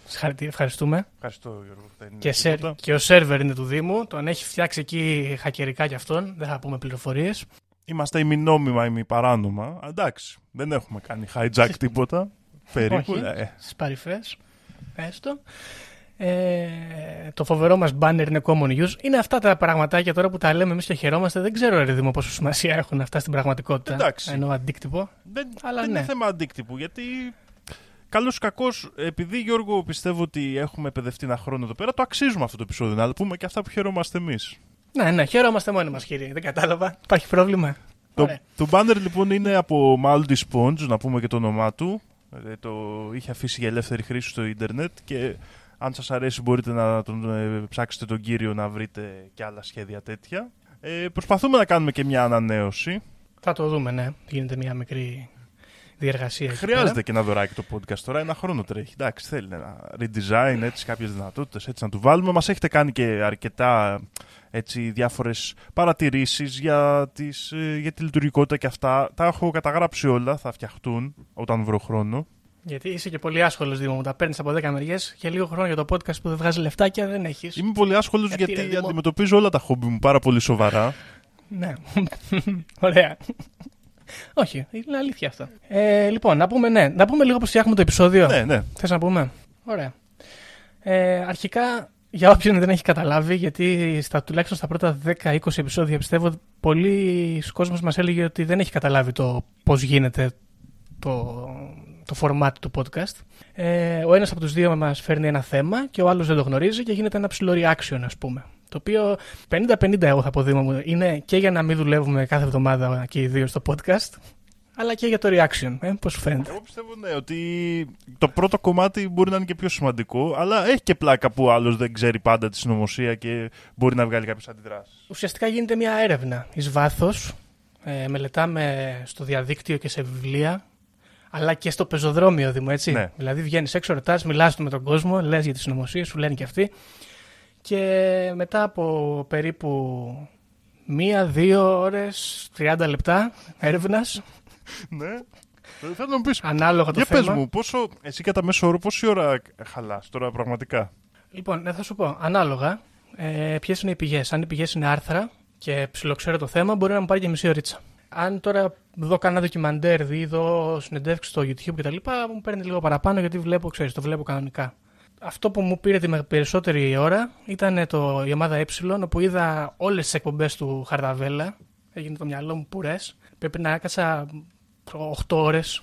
Συγχαρητήρια, ευχαριστούμε. Ευχαριστώ, Γιώργο. Δεν είναι Και, σε, τίποτα. και ο σερβερ είναι του Δήμου, τον έχει φτιάξει εκεί χακερικά κι αυτόν, δεν θα πούμε πληροφορίες. Είμαστε ημινόμιμα, ημιπαράνομα. Εντάξει, δεν έχουμε κάνει hijack τίποτα. Περίπου. Όχι. ε, Στις παρυφές, έστω. Ε, το φοβερό μας banner είναι common use. Είναι αυτά τα πραγματάκια τώρα που τα λέμε εμείς και χαιρόμαστε. Δεν ξέρω, ρε Δήμο, πόσο σημασία έχουν αυτά στην πραγματικότητα. Εντάξει. Ενώ αντίκτυπο. Δεν, Αλλά δεν ναι. είναι θέμα αντίκτυπου, γιατί καλώς ή κακώς, επειδή Γιώργο πιστεύω ότι έχουμε εκπαιδευτεί ένα χρόνο εδώ πέρα, το αξίζουμε αυτό το επεισόδιο. Να πούμε και αυτά που χαιρόμαστε εμείς. Ναι, ναι, χαιρόμαστε μόνοι μας, κύριε. Δεν κατάλαβα. Υπάρχει πρόβλημα. Το, Ωραία. το banner λοιπόν είναι από Maldi Sponge, να πούμε και το όνομά του. Ε, το είχε αφήσει για ελεύθερη χρήση στο ίντερνετ και αν σας αρέσει μπορείτε να τον ε, ψάξετε τον κύριο να βρείτε και άλλα σχέδια τέτοια. Ε, προσπαθούμε να κάνουμε και μια ανανέωση. Θα το δούμε, ναι. Γίνεται μια μικρή διεργασία. εκεί Χρειάζεται πέρα. και ένα δωράκι το podcast τώρα. Ένα χρόνο τρέχει. Εντάξει, θέλει ένα redesign, έτσι, κάποιες δυνατότητες έτσι να του βάλουμε. Μας έχετε κάνει και αρκετά έτσι, διάφορες παρατηρήσεις για, τις, ε, για τη λειτουργικότητα και αυτά. Τα έχω καταγράψει όλα, θα φτιαχτούν όταν βρω χρόνο. Γιατί είσαι και πολύ άσχολος, Δήμο μου. Τα παίρνεις από 10 μεριές και λίγο χρόνο για το podcast που δεν βγάζει λεφτάκια δεν έχεις. Είμαι πολύ άσχολος Γιατί, γιατί, ρε, Δήμο; αντιμετωπίζω όλα τα χόμπι μου πάρα πολύ σοβαρά. Ναι. Ωραία. Όχι, είναι αλήθεια αυτό. Ε, λοιπόν, να πούμε, ναι, να πούμε λίγο πώς φτιάχνουμε το επεισόδιο. ναι, ναι. Θες να πούμε; Ωραία. Ε, αρχικά, για όποιον δεν έχει καταλάβει, γιατί στα, τουλάχιστον στα πρώτα 10-20 επεισόδια πιστεύω πολλοί κόσμος μας έλεγε ότι δεν έχει καταλάβει το πώς γίνεται το, το format του podcast. Ε, ο ένας από τους δύο μας φέρνει ένα θέμα και ο άλλος δεν το γνωρίζει και γίνεται ένα ψηλό reaction ας πούμε. Το οποίο 50-50 εγώ θα πω Δήμο μου είναι και για να μην δουλεύουμε κάθε εβδομάδα και οι δύο στο podcast αλλά και για το reaction. Ε, πώς σου φαίνεται. Εγώ πιστεύω ναι, ότι το πρώτο κομμάτι μπορεί να είναι και πιο σημαντικό, αλλά έχει και πλάκα που ο άλλος δεν ξέρει πάντα τη συνωμοσία και μπορεί να βγάλει κάποιες αντιδράσεις. Ουσιαστικά γίνεται μια έρευνα εις βάθος. Ε, μελετάμε στο διαδίκτυο και σε βιβλία, αλλά και στο πεζοδρόμιο, Δήμο, έτσι. Ναι. Δηλαδή βγαίνεις έξω, ρωτάς, μιλάς με τον κόσμο, λες για τις συνωμοσίες, σου λένε και αυτοί. Και μετά από περίπου μία, δύο ώρες, 30 λεπτά έρευνας, ναι. Θέλω να μου πεις, ανάλογα το για θέμα. πες μου, πόσο, εσύ κατά μέσο όρο πόση ώρα χαλάς τώρα πραγματικά; Λοιπόν, ναι, θα σου πω. Ανάλογα, ε, ποιες είναι οι πηγές. Αν οι πηγές είναι άρθρα και ψιλοξέρω το θέμα, μπορεί να μου πάρει και μισή ωρίτσα. Αν τώρα δω κανένα ντοκιμαντέρ ή δω συνεντεύξεις στο YouTube κτλ., μου παίρνει λίγο παραπάνω γιατί βλέπω, ξέρεις, το βλέπω κανονικά. Αυτό που μου πήρε τη με- περισσότερη ώρα ήταν το, η ομάδα Ε, όπου είδα όλες τις εκπομπές του Χαρδαβέλα. Έγινε το μυαλό μου πουρές. Πρέπει να έκασα 8 ώρες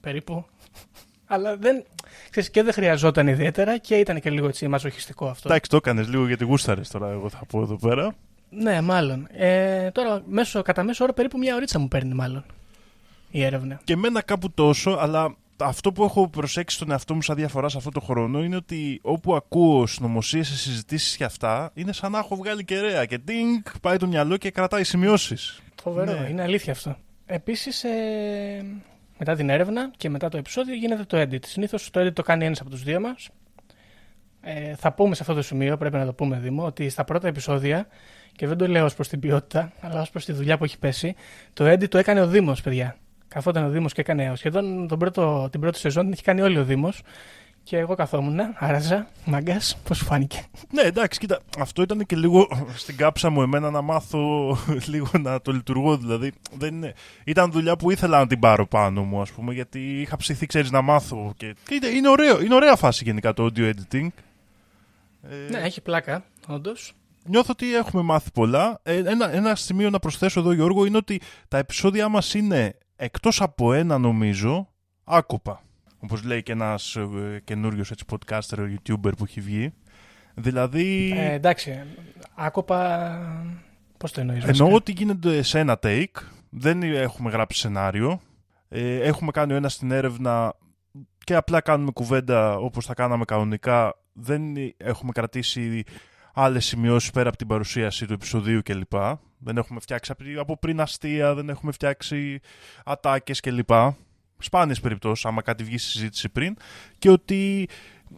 περίπου. Αλλά δεν, ξέρεις, και δεν χρειαζόταν ιδιαίτερα και ήταν και λίγο έτσι μαζοχιστικό αυτό. Εντάξει, το έκανες λίγο γιατί γούσταρες τώρα, εγώ θα πω εδώ πέρα. Ναι, μάλλον. Ε, τώρα, μέσω, κατά μέσο όρο περίπου μια ωρίτσα μου παίρνει, μάλλον η έρευνα. Και εμένα κάπου τόσο, αλλά αυτό που έχω προσέξει στον εαυτό μου σαν διαφορά σε αυτό το χρόνο είναι ότι όπου ακούω συνωμοσίες σε συζητήσεις και αυτά, είναι σαν να έχω βγάλει κεραία και τίνκ, πάει το μυαλό και κρατάει σημειώσεις. Φοβερό, Ναι. είναι αλήθεια αυτό. Επίσης, ε, μετά την έρευνα και μετά το επεισόδιο γίνεται το edit. Συνήθως το edit το κάνει ένας από τους δύο μας. Ε, θα πούμε σε αυτό το σημείο, πρέπει να το πούμε Δήμο, ότι στα πρώτα επεισόδια, και δεν το λέω ως προς την ποιότητα, αλλά ως προς τη δουλειά που έχει πέσει, το Έντι το έκανε ο Δήμος, παιδιά. Καθόταν ο Δήμος και έκανε σχεδόν τον πρώτο, την πρώτη σεζόν την έχει κάνει όλη ο Δήμος. Και εγώ καθόμουν, άραζα, μαγκά, πώς σου φάνηκε. Ναι, εντάξει, κοίτα, αυτό ήταν και λίγο στην κάψα μου εμένα να μάθω λίγο να το λειτουργώ. Δηλαδή, δεν είναι... ήταν δουλειά που ήθελα να την πάρω πάνω μου, ας πούμε, γιατί είχα ψηθεί, ξέρεις, να μάθω. Και, και είναι, είναι, ωραίο, είναι ωραία φάση γενικά το audio editing. Ναι, έχει πλάκα, όντως. Νιώθω ότι έχουμε μάθει πολλά. Ε, ένα, ένα σημείο να προσθέσω εδώ, Γιώργο, είναι ότι τα επεισόδια μας είναι εκτός από ένα, νομίζω, άκουπα. Όπως λέει και ένας ε, καινούριος podcaster, YouTuber που έχει βγει. Δηλαδή. Ε, εντάξει, άκοπα. Πώς το εννοείς, Εννοώ ότι γίνεται σε ένα take. Δεν έχουμε γράψει σενάριο. Ε, έχουμε κάνει ένας στην έρευνα και απλά κάνουμε κουβέντα όπως θα κάναμε κανονικά. Δεν έχουμε κρατήσει άλλες σημειώσεις πέρα από την παρουσίαση του επεισοδίου κλπ. Δεν έχουμε φτιάξει από πριν αστεία, δεν έχουμε φτιάξει ατάκες κλπ. Σπάνιες περιπτώσεις, άμα κάτι βγει στη συζήτηση πριν. Και ότι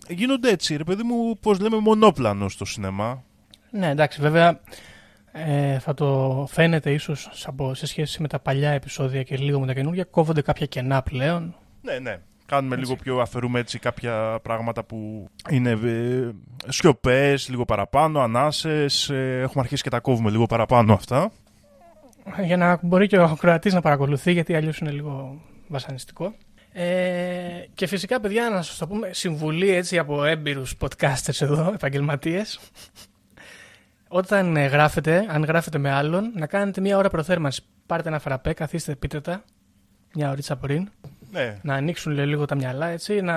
γίνονται έτσι, ρε παιδί μου, πώς λέμε, μονόπλανο στο σινεμά. Ναι, εντάξει, βέβαια ε, θα το φαίνεται ίσως σε σχέση με τα παλιά επεισόδια και λίγο με τα καινούργια. Κόβονται κάποια κενά πλέον. Ναι, ναι. Κάνουμε λίγο πιο, αφαιρούμε έτσι κάποια πράγματα που είναι ε, σιωπές, λίγο παραπάνω, ανάσες. Ε, έχουμε αρχίσει και τα κόβουμε λίγο παραπάνω αυτά. Για να μπορεί και ο Κροατής να παρακολουθεί, γιατί αλλιώς είναι λίγο βασανιστικό. Ε, και φυσικά, παιδιά, να σας το πούμε, συμβουλή έτσι από έμπειρους podcasters εδώ, επαγγελματίες. Όταν ε, γράφετε, αν γράφετε με άλλον, να κάνετε μία ώρα προθέρμανση. Πάρτε ένα φραπέ, καθίστε, πείτε τα, μια ωρίτσα πριν. Ναι. Να ανοίξουν λίγο τα μυαλά, έτσι, να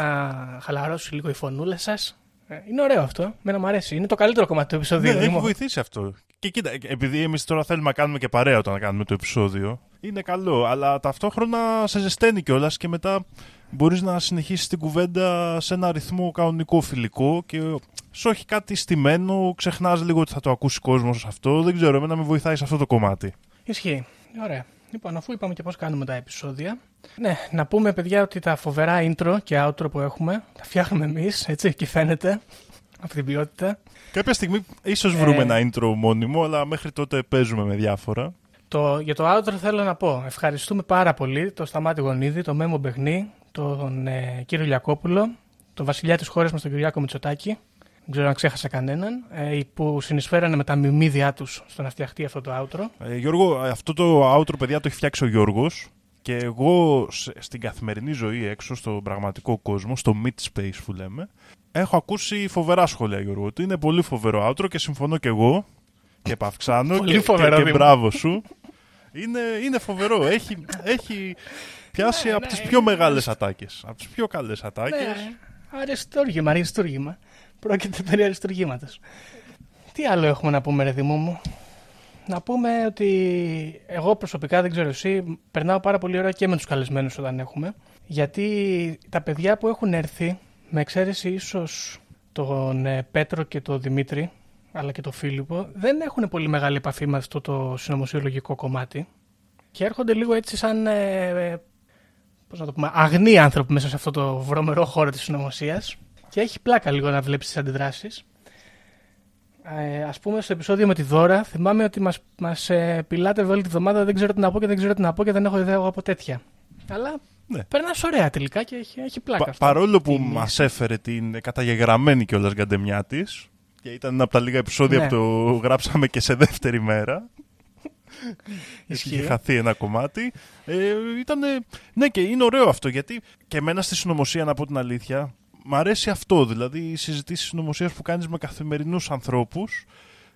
χαλαρώσει λίγο η φωνούλα σας. Ε, είναι ωραίο αυτό. Μένα μου αρέσει. Είναι το καλύτερο κομμάτι του επεισοδίου. Ναι, έχει βοηθήσει αυτό. Και κοίτα, επειδή εμείς τώρα θέλουμε να κάνουμε και παρέα όταν κάνουμε το επεισόδιο, είναι καλό. Αλλά ταυτόχρονα σε ζεσταίνει κιόλας και μετά μπορείς να συνεχίσεις την κουβέντα σε ένα ρυθμό κανονικό φιλικό και σου έχει κάτι στημένο, ξεχνάς λίγο ότι θα το ακούσει ο κόσμος αυτό. Δεν ξέρω, εμένα με βοηθάει σε αυτό το κομμάτι. Ισχύει. Ωραία. Λοιπόν, αφού είπαμε και πώς κάνουμε τα επεισόδια. Ναι, να πούμε παιδιά ότι τα φοβερά intro και outro που έχουμε τα φτιάχνουμε εμείς, έτσι, και φαίνεται από την ποιότητα. Κάποια στιγμή ίσως βρούμε ε... ένα intro μόνιμο, αλλά μέχρι τότε παίζουμε με διάφορα. Το, για το outro θέλω να πω ευχαριστούμε πάρα πολύ το Σταμάτη Γονίδη, το Μέμο Μπεχνή, τον ε, κύριο Λιακόπουλο, τον βασιλιά της χώρας μας τον Κυριάκο Μητσοτάκη. Δεν ξέρω αν ξέχασα κανέναν, ε, που συνεισφέρανε με τα μιμίδια τους στο να φτιαχτεί αυτό το outro. Ε, Γιώργο, αυτό το outro, παιδιά, το έχει φτιάξει ο Γιώργος. Και εγώ στην καθημερινή ζωή έξω, στον πραγματικό κόσμο, στο mid space που λέμε, έχω ακούσει φοβερά σχόλια, Γιώργο. Ότι είναι πολύ φοβερό outro και συμφωνώ και εγώ. Και επαυξάνω και, φοβερό, και, και μπράβο σου. Είναι, είναι φοβερό. Έχει, έχει πιάσει Ναι, από ναι, τις πιο είναι μεγάλες ατάκες. Από τις πιο καλές ατάκες. Ναι, αριστούργημα, αριστούργημα. Πρόκειται περί αριστούργήματος. Τι άλλο έχουμε να πούμε, ρε Δημού μου; Να πούμε ότι εγώ προσωπικά, δεν ξέρω εσύ, περνάω πάρα πολύ ώρα και με τους καλεσμένους όταν έχουμε. Γιατί τα παιδιά που έχουν έρθει, με εξαίρεση ίσως τον ε, Πέτρο και τον Δημήτρη, αλλά και τον Φίλιππο, δεν έχουν πολύ μεγάλη επαφή με αυτό το συνωμοσιολογικό κομμάτι. Και έρχονται λίγο έτσι σαν, ε, πώς να το πούμε, αγνοί άνθρωποι μέσα σε αυτό το βρωμερό χώρο της συνωμοσίας. Και έχει πλάκα λίγο να βλέπεις τις αντιδράσεις. Ε, ας πούμε στο επεισόδιο με τη Δώρα, θυμάμαι ότι μας, μας ε, πιλάτε όλη τη βδομάδα, δεν ξέρω τι να πω και δεν ξέρω τι να πω και δεν έχω ιδέα εγώ από τέτοια. Αλλά Ναι. περνάς ωραία τελικά και έχει, έχει πλάκα. Πα- αυτό. παρόλο που Τι- μας έφερε την καταγεγραμμένη κιόλας γκαντεμιά της, και ήταν ένα από τα λίγα επεισόδια Ναι. που το γράψαμε και σε δεύτερη μέρα. Ισχύει. Είχε χαθεί ένα κομμάτι. Ε, ήτανε... Ναι, και είναι ωραίο αυτό γιατί και εμένα στη συνωμοσία, να πω την αλήθεια, μ' αρέσει αυτό. Δηλαδή οι συζητήσεις συνωμοσία που κάνεις με καθημερινούς ανθρώπους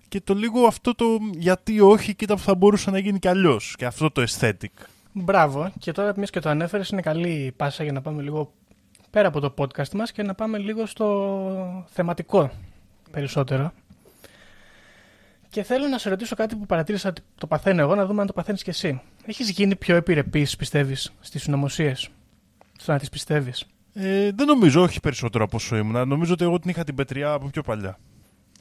και το λίγο αυτό το γιατί όχι, κοίτα που θα μπορούσε να γίνει κι αλλιώς. Και αυτό το aesthetic. Μπράβο. Και τώρα, μιας και το ανέφερες, είναι καλή πάσα για να πάμε λίγο πέρα από το podcast μας και να πάμε λίγο στο θεματικό περισσότερο. Και θέλω να σε ρωτήσω κάτι που παρατήρησα ότι το παθαίνω εγώ, να δούμε αν το παθαίνεις και εσύ. Έχεις γίνει πιο επιρρεπής, πιστεύεις, στις συνωμοσίες, στο να τις πιστεύεις; Ε, δεν νομίζω, όχι περισσότερο από όσο ήμουν. Νομίζω ότι εγώ την είχα την πετριά από πιο παλιά.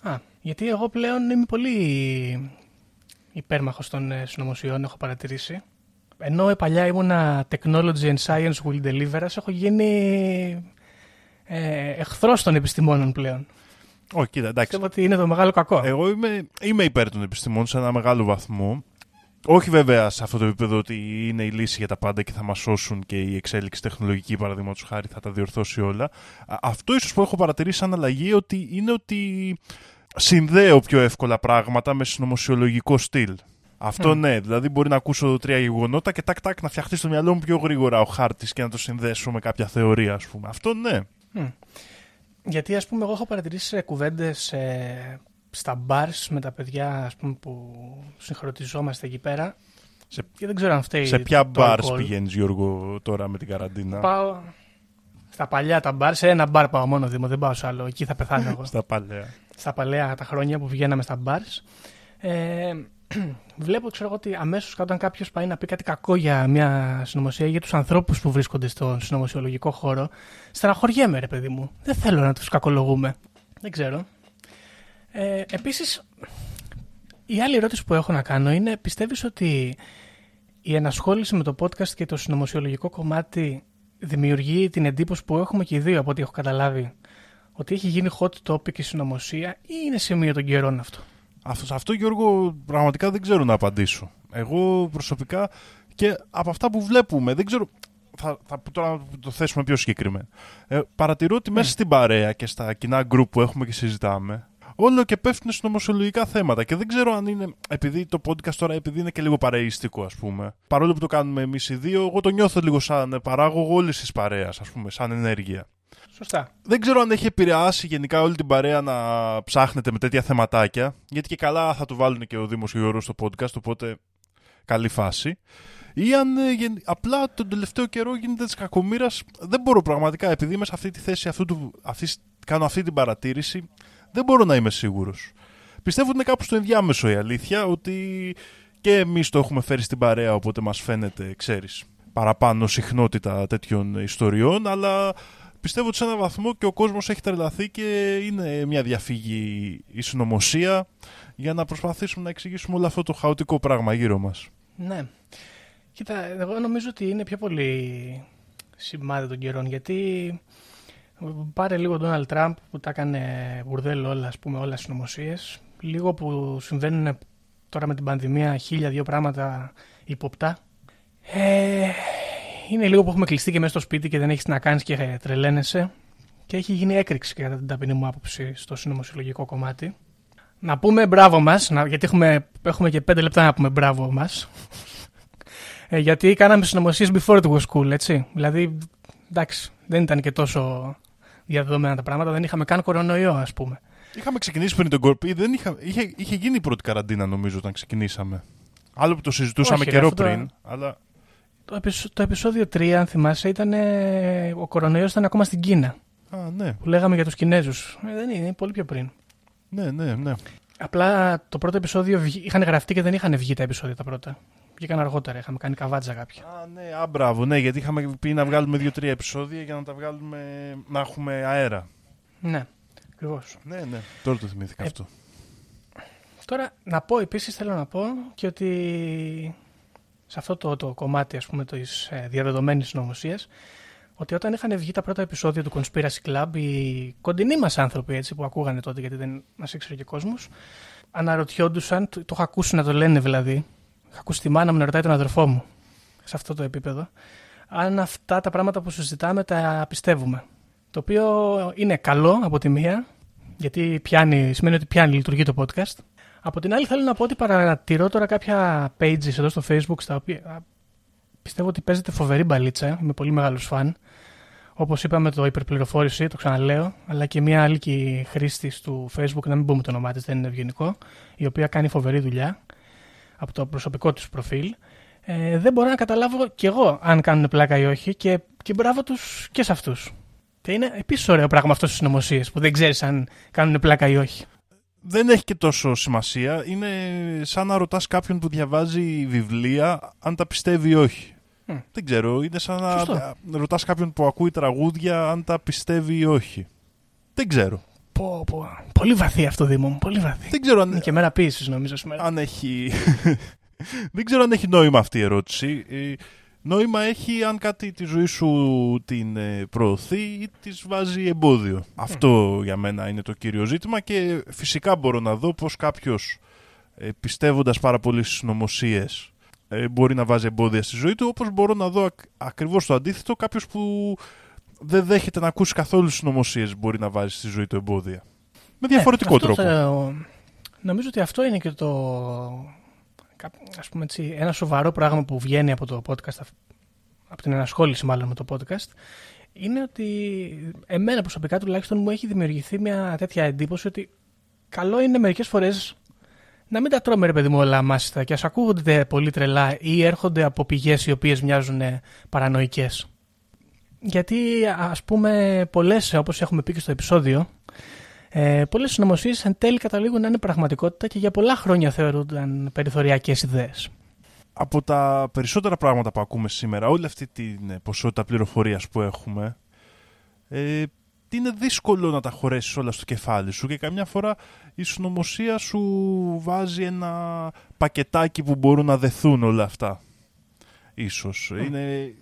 Α, γιατί εγώ πλέον είμαι πολύ υπέρμαχος των ε, συνωμοσιών, έχω παρατηρήσει. Ενώ παλιά ήμουνα technology and science will deliver us, έχω γίνει ε, εχθρός των επιστημόνων πλέον. Όχι, κοίτα, εντάξει. Πιστεύω ότι είναι το μεγάλο κακό. Εγώ είμαι, είμαι υπέρ των επιστημών σε ένα μεγάλο βαθμό. Όχι βέβαια σε αυτό το επίπεδο ότι είναι η λύση για τα πάντα και θα μας σώσουν και η εξέλιξη τεχνολογική, παραδείγματος χάρη, θα τα διορθώσει όλα. Α, Αυτό ίσως που έχω παρατηρήσει σαν αλλαγή ότι είναι ότι συνδέω πιο εύκολα πράγματα με συνωμοσιολογικό στυλ. Αυτό Μμ. ναι, δηλαδή μπορεί να ακούσω τρία γεγονότα και τάκ τάκ να φτιαχτεί στο μυαλό μου πιο γρήγορα ο χάρτης και να το συνδέσω με κάποια θεωρία, ας πούμε. Αυτό ναι. Μμ. Γιατί ας πούμε εγώ έχω παρατηρήσει κουβέντες ε, στα bars με τα παιδιά ας πούμε, που συγχρονιζόμαστε εκεί πέρα Σε- και δεν ξέρω αν φταίει σε ποια το μπαρ αλκοόλ. πηγαίνεις, Γιώργο, τώρα με την καραντίνα; Πάω στα παλιά τα μπαρ, σε ένα μπαρ πάω μόνο Δήμο, δεν πάω σε άλλο, εκεί θα πεθάνω εγώ. Στα παλαιά. στα παλαιά τα χρόνια που πηγαίναμε στα bars. Ε, βλέπω, ξέρω εγώ, ότι αμέσως όταν κάποιος πάει να πει κάτι κακό για μια συνωμοσία ή για τους ανθρώπους που βρίσκονται στον συνωμοσιολογικό χώρο, στεναχωριέμαι, ρε παιδί μου. Δεν θέλω να τους κακολογούμε. Δεν ξέρω. Ε, Επίσης, η άλλη ερώτηση που έχω να κάνω είναι: πιστεύεις ότι η ενασχόληση με το podcast και το συνωμοσιολογικό κομμάτι δημιουργεί την εντύπωση που έχουμε και οι δύο από ό,τι έχω καταλάβει ότι έχει γίνει hot topic η συνωμοσία ή είναι σημείο των καιρών αυτό; Αυτό, σε αυτό, Γιώργο, πραγματικά δεν ξέρω να απαντήσω. Εγώ προσωπικά και από αυτά που βλέπουμε, δεν ξέρω. Θα, θα τώρα το θέσουμε πιο συγκεκριμένα. Ε, παρατηρώ ότι μέσα στην παρέα και στα κοινά group που έχουμε και συζητάμε, όλο και πέφτουν συνωμοσιολογικά θέματα. Και δεν ξέρω αν είναι. Επειδή το podcast τώρα επειδή είναι και λίγο παρεϊστικό, ας πούμε. Παρόλο που το κάνουμε εμείς οι δύο, εγώ το νιώθω λίγο σαν παράγωγο όλης της παρέας, ας πούμε, σαν ενέργεια. Σωστά. Δεν ξέρω αν έχει επηρεάσει γενικά όλη την παρέα να ψάχνετε με τέτοια θεματάκια. Γιατί και καλά θα το βάλουν και ο Δήμο και ο Γιώργος στο podcast, οπότε καλή φάση. Ή αν ε, γεν- απλά τον τελευταίο καιρό γίνεται της κακομοίρας. Δεν μπορώ πραγματικά, επειδή είμαι σε αυτή τη θέση, αυτού του, αυτής, κάνω αυτή την παρατήρηση, δεν μπορώ να είμαι σίγουρος. Πιστεύω ότι είναι κάπου στο ενδιάμεσο η αλήθεια, ότι και εμείς το έχουμε φέρει στην παρέα, οπότε μας φαίνεται, ξέρεις, παραπάνω συχνότητα τέτοιων ιστοριών, αλλά πιστεύω ότι σε έναν βαθμό και ο κόσμος έχει τρελαθεί και είναι μια διαφύγη η συνωμοσία για να προσπαθήσουμε να εξηγήσουμε όλο αυτό το χαοτικό πράγμα γύρω μας. Ναι. Κοίτα, εγώ νομίζω ότι είναι πιο πολύ σημάδι των καιρών γιατί πάρε λίγο τον Donald Τραμπ που τα έκανε μπουρδέλο όλα, ας πούμε, όλα συνωμοσίες. Λίγο που συμβαίνουν τώρα με την πανδημία χίλια δύο πράγματα υποπτά. Ε, είναι λίγο που έχουμε κλειστεί και μέσα στο σπίτι και δεν έχεις τι να κάνεις και τρελαίνεσαι. Και έχει γίνει έκρηξη κατά την ταπεινή μου άποψη στο συνωμοσιολογικό κομμάτι. Να πούμε μπράβο μας, να- γιατί έχουμε, έχουμε και πέντε λεπτά να πούμε μπράβο μας. Ε, γιατί κάναμε συνωμοσίες before it was cool, έτσι. Δηλαδή, εντάξει, δεν ήταν και τόσο διαδεδομένα τα πράγματα, δεν είχαμε καν κορονοϊό, ας πούμε. Είχαμε ξεκινήσει πριν τον κορπί, δεν είχα, είχε, είχε γίνει η πρώτη καραντίνα νομίζω όταν ξεκινήσαμε. Άλλο που το συζητούσαμε Όχι, ρε, καιρό αυτό το- πριν, αλλά Το, επεισο- το επεισόδιο 3, αν θυμάσαι, ήταν, ε, ο κορονοϊός ήταν ακόμα στην Κίνα, Α, ναι, που λέγαμε για τους Κινέζους. Ε, δεν είναι, είναι πολύ πιο πριν. ναι, ναι, ναι. Απλά το πρώτο επεισόδιο βγη- είχαν γραφτεί και δεν είχαν βγει τα επεισόδια τα πρώτα. Βγήκαν αργότερα, είχαμε κάνει καβάτζα κάποια. Α, ναι, α, μπράβο, ναι, γιατί είχαμε πει να βγάλουμε δύο-τρία επεισόδια για να τα βγάλουμε, να έχουμε αέρα. Ναι, ακριβώς. Ναι, ναι, τώρα το θυμήθηκα Ε, αυτό. Τώρα, να πω επίσης, θέλω να πω και ότι σε αυτό το, το κομμάτι, ας πούμε, της ε, διαδεδομένης συνωμοσίας, ότι όταν είχαν βγει τα πρώτα επεισόδια του Conspiracy Club, οι κοντινοί μας άνθρωποι, έτσι, που ακούγανε τότε, γιατί δεν μας ήξερε και κόσμος, αναρωτιόντουσαν, το, το έχω ακούσει να το λένε δηλαδή, έχω ακούσει τη μάνα μου να ρωτάει τον αδερφό μου, σε αυτό το επίπεδο, αν αυτά τα πράγματα που συζητάμε τα πιστεύουμε. Το οποίο είναι καλό από τη μία, γιατί πιάνει, σημαίνει ότι πιάνει, λειτουργεί το podcast. Από την άλλη θέλω να πω ότι παρατηρώ τώρα κάποια pages εδώ στο facebook στα οποία α, πιστεύω ότι παίζεται φοβερή μπαλίτσα, είμαι πολύ μεγάλος φαν. Όπως είπαμε το υπερπληροφόρηση, το ξαναλέω, αλλά και μια άλλη και χρήστη του facebook, να μην πούμε το όνομά της, δεν είναι ευγενικό, η οποία κάνει φοβερή δουλειά από το προσωπικό τους προφίλ. Ε, δεν μπορώ να καταλάβω κι εγώ αν κάνουν πλάκα ή όχι και, και μπράβο τους και σε αυτούς. Και είναι επίσης ωραίο πράγμα αυτό στις συνωμοσίες που δεν ξέρεις αν κάνουν πλάκα ή όχι. δεν έχει και τόσο σημασία. Είναι σαν να ρωτάς κάποιον που διαβάζει βιβλία αν τα πιστεύει ή όχι. Μμ. Δεν ξέρω. Είναι σαν να Σωστό. ρωτάς κάποιον που ακούει τραγούδια αν τα πιστεύει ή όχι. Δεν ξέρω. Πω, πω. Πολύ βαθύ αυτό, Δήμο μου. Πολύ βαθύ. Δεν ξέρω αν, Είναι και μέρα ποιήση, νομίζω, σήμερα. αν έχει... Δεν ξέρω αν έχει νόημα αυτή η ερώτηση. Ε, Νόημα έχει αν κάτι τη ζωή σου την ε, προωθεί ή της βάζει εμπόδιο. Αυτό για μένα είναι το κύριο ζήτημα και φυσικά μπορώ να δω πως κάποιος ε, πιστεύοντας πάρα πολύ στις συνωμοσίες ε, μπορεί να βάζει εμπόδια στη ζωή του όπως μπορώ να δω ακ- ακριβώς το αντίθετο κάποιος που δεν δέχεται να ακούσει καθόλου συνωμοσίες μπορεί να βάζει στη ζωή του εμπόδια. Με διαφορετικό αυτό τρόπο. θα- νομίζω ότι αυτό είναι και το. κα- Ας πούμε έτσι, ένα σοβαρό πράγμα που βγαίνει από το podcast, αυ- από την ενασχόληση μάλλον με το podcast, είναι ότι εμένα προσωπικά τουλάχιστον μου έχει δημιουργηθεί μια τέτοια εντύπωση ότι καλό είναι μερικές φορές να μην τα τρώμε ρε παιδί μου όλα μάστα και ας ακούγονται πολύ τρελά ή έρχονται από πηγές οι οποίες μοιάζουν παρανοϊκές. Γιατί ας πούμε πολλές όπως έχουμε πει και στο επεισόδιο ε, πολλές συνωμοσίες εν τέλει καταλήγουν να είναι πραγματικότητα και για πολλά χρόνια θεωρούνταν περιθωριακές ιδέες. από τα περισσότερα πράγματα που ακούμε σήμερα, όλη αυτή την ε, ποσότητα πληροφορίας που έχουμε, ε, είναι δύσκολο να τα χωρέσεις όλα στο κεφάλι σου και καμιά φορά η συνωμοσία σου βάζει ένα πακετάκι που μπορούν να δεθούν όλα αυτά. Ίσως. Είναι,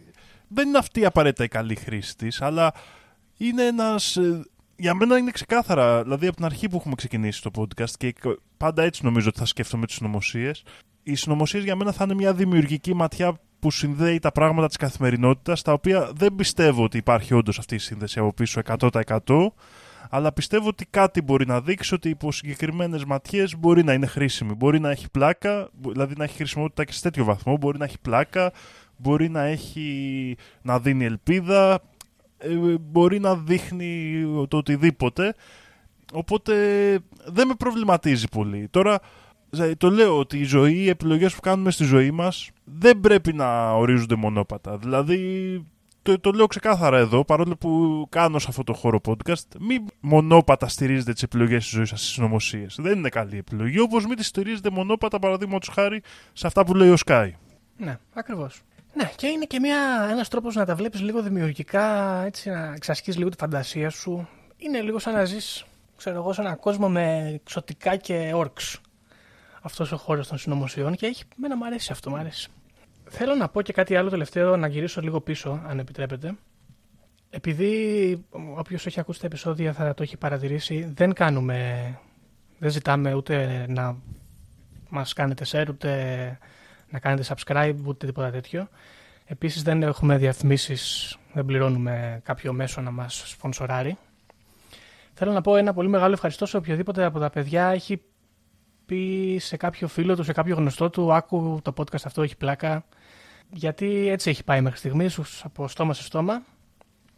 δεν είναι αυτή απαραίτητα η καλή χρήση της, αλλά είναι ένας... ε, Για μένα είναι ξεκάθαρα, δηλαδή από την αρχή που έχουμε ξεκινήσει το podcast και πάντα έτσι νομίζω ότι θα σκέφτομαι τις συνωμοσίες, οι συνωμοσίες για μένα θα είναι μια δημιουργική ματιά που συνδέει τα πράγματα της καθημερινότητας, τα οποία δεν πιστεύω ότι υπάρχει όντως αυτή η σύνδεση από πίσω 100%, αλλά πιστεύω ότι κάτι μπορεί να δείξει ότι υπό συγκεκριμένες ματιές μπορεί να είναι χρήσιμη. Μπορεί να έχει πλάκα, δηλαδή να έχει χρησιμότητα και σε τέτοιο βαθμό, μπορεί να έχει πλάκα, μπορεί να, έχει, να δίνει ελπίδα, ε, μπορεί να δείχνει το οτιδήποτε. Οπότε δεν με προβληματίζει πολύ. Τώρα ε, το λέω ότι η ζωή, οι επιλογές που κάνουμε στη ζωή μας δεν πρέπει να ορίζονται μονόπατα. Δηλαδή το, το λέω ξεκάθαρα εδώ, παρόλο που κάνω σε αυτό το χώρο podcast, μην μονόπατα στηρίζετε τις επιλογές της ζωής σας στις συνωμοσίες. Δεν είναι καλή επιλογή, όπως μην τις στηρίζετε μονόπατα παραδείγματος χάρη σε αυτά που λέει ο Sky. Ναι, ακριβώς. Ναι, και είναι και μια, ένας τρόπος να τα βλέπεις λίγο δημιουργικά, έτσι να εξασκείς λίγο τη φαντασία σου. Είναι λίγο σαν να ζεις, ξέρω εγώ, σε έναν κόσμο με εξωτικά και όρξ. Αυτός ο χώρος των συνωμοσιών και έχει, μένα μου αρέσει αυτό, μου αρέσει. Θέλω να πω και κάτι άλλο τελευταίο, να γυρίσω λίγο πίσω, αν επιτρέπετε. Επειδή όποιος έχει ακούσει τα επεισόδια θα το έχει παρατηρήσει, δεν κάνουμε, δεν ζητάμε ούτε να μας κάνετε share, ούτε να κάνετε subscribe, ούτε τίποτα τέτοιο. Επίσης δεν έχουμε διαφημίσεις, δεν πληρώνουμε κάποιο μέσο να μας σπονσοράρει. Θέλω να πω ένα πολύ μεγάλο ευχαριστώ σε οποιοδήποτε από τα παιδιά έχει πει σε κάποιο φίλο του, σε κάποιο γνωστό του, άκου το podcast αυτό έχει πλάκα. Γιατί έτσι έχει πάει μέχρι στιγμής, από στόμα σε στόμα.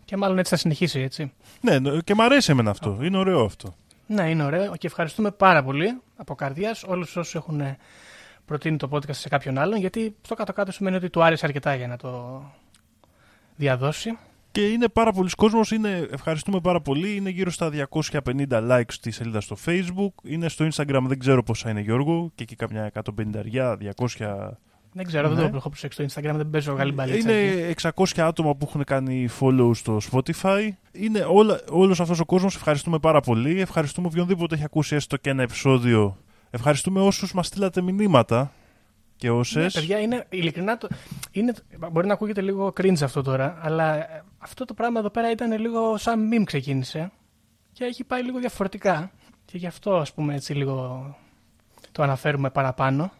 Και μάλλον έτσι θα συνεχίσει, έτσι. Ναι, και μ' αρέσει εμένα αυτό. Είναι ωραίο αυτό. Ναι, είναι ωραίο και ευχαριστούμε πάρα πολύ από καρδιάς όλους όσους έχουν προτείνει το podcast σε κάποιον άλλον. Γιατί στο κάτω-κάτω σημαίνει ότι του άρεσε αρκετά για να το διαδώσει. Και είναι πάρα πολλοί κόσμος, είναι, ευχαριστούμε πάρα πολύ. Είναι γύρω στα 250 likes στη σελίδα στο facebook. Είναι στο instagram, δεν ξέρω πόσα είναι Γιώργο. Και εκεί κάμια 150, 200... Δεν ξέρω, Ναι. δεν το έχω προσέξει στο Instagram, δεν παίζω καλή μπαλίτσα. εκεί. Είναι 600 άτομα που έχουν κάνει follow στο Spotify. Είναι όλα, όλος αυτός ο κόσμος, ευχαριστούμε πάρα πολύ. Ευχαριστούμε οποιονδήποτε έχει ακούσει έστω και ένα επεισόδιο. Ευχαριστούμε όσους μας στείλατε μηνύματα και όσες. Ναι, παιδιά, είναι ειλικρινά. Το, είναι, μπορεί να ακούγεται λίγο cringe αυτό τώρα, αλλά ε, αυτό το πράγμα εδώ πέρα ήταν λίγο σαν meme ξεκίνησε και έχει πάει λίγο διαφορετικά. Και γι' αυτό, ας πούμε, έτσι λίγο το αναφέρουμε παραπάνω.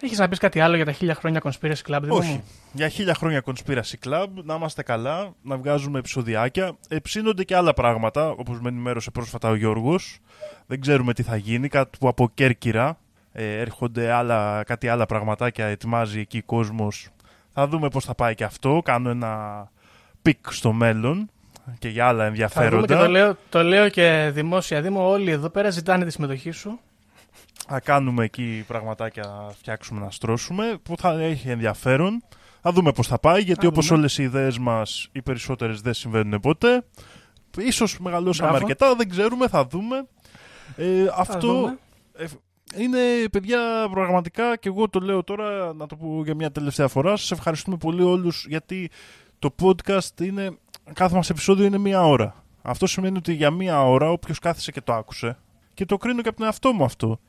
Έχεις να πεις κάτι άλλο για τα χίλια χρόνια Conspiracy Club, Δήμο Όχι. μου; Για χίλια χρόνια Conspiracy Club, να είμαστε καλά, να βγάζουμε επεισοδιάκια. Ψήνονται και άλλα πράγματα, όπως με ενημέρωσε πρόσφατα ο Γιώργος. Δεν ξέρουμε τι θα γίνει, κάτι που από Κέρκυρα ε, έρχονται άλλα, κάτι άλλα πραγματάκια, ετοιμάζει εκεί κόσμος. Θα δούμε πώς θα πάει και αυτό, κάνω ένα peek στο μέλλον και για άλλα Θα ενδιαφέροντα. δούμε και το λέω, το λέω και δημόσια, Δήμο, όλοι εδώ πέρα ζητάνε τη συμμετοχή σου. Θα κάνουμε εκεί πραγματάκια να φτιάξουμε, να στρώσουμε, που θα έχει ενδιαφέρον. Θα δούμε πώς θα πάει, γιατί Θα όπως δούμε. όλες οι ιδέες μας, οι περισσότερες δεν συμβαίνουν ποτέ. Ίσως μεγαλώσαμε Μπράβο. αρκετά, δεν ξέρουμε, θα δούμε. Ε, Θα αυτό δούμε. ε, είναι, παιδιά, πραγματικά, και εγώ το λέω τώρα, να το πω για μια τελευταία φορά, σας ευχαριστούμε πολύ όλους, γιατί το podcast είναι, κάθε μας επεισόδιο είναι μία ώρα. Αυτό σημαίνει ότι για μία ώρα όποιος κάθισε και το άκουσε, και το κρίνω και από τον εαυτό μου αυτό,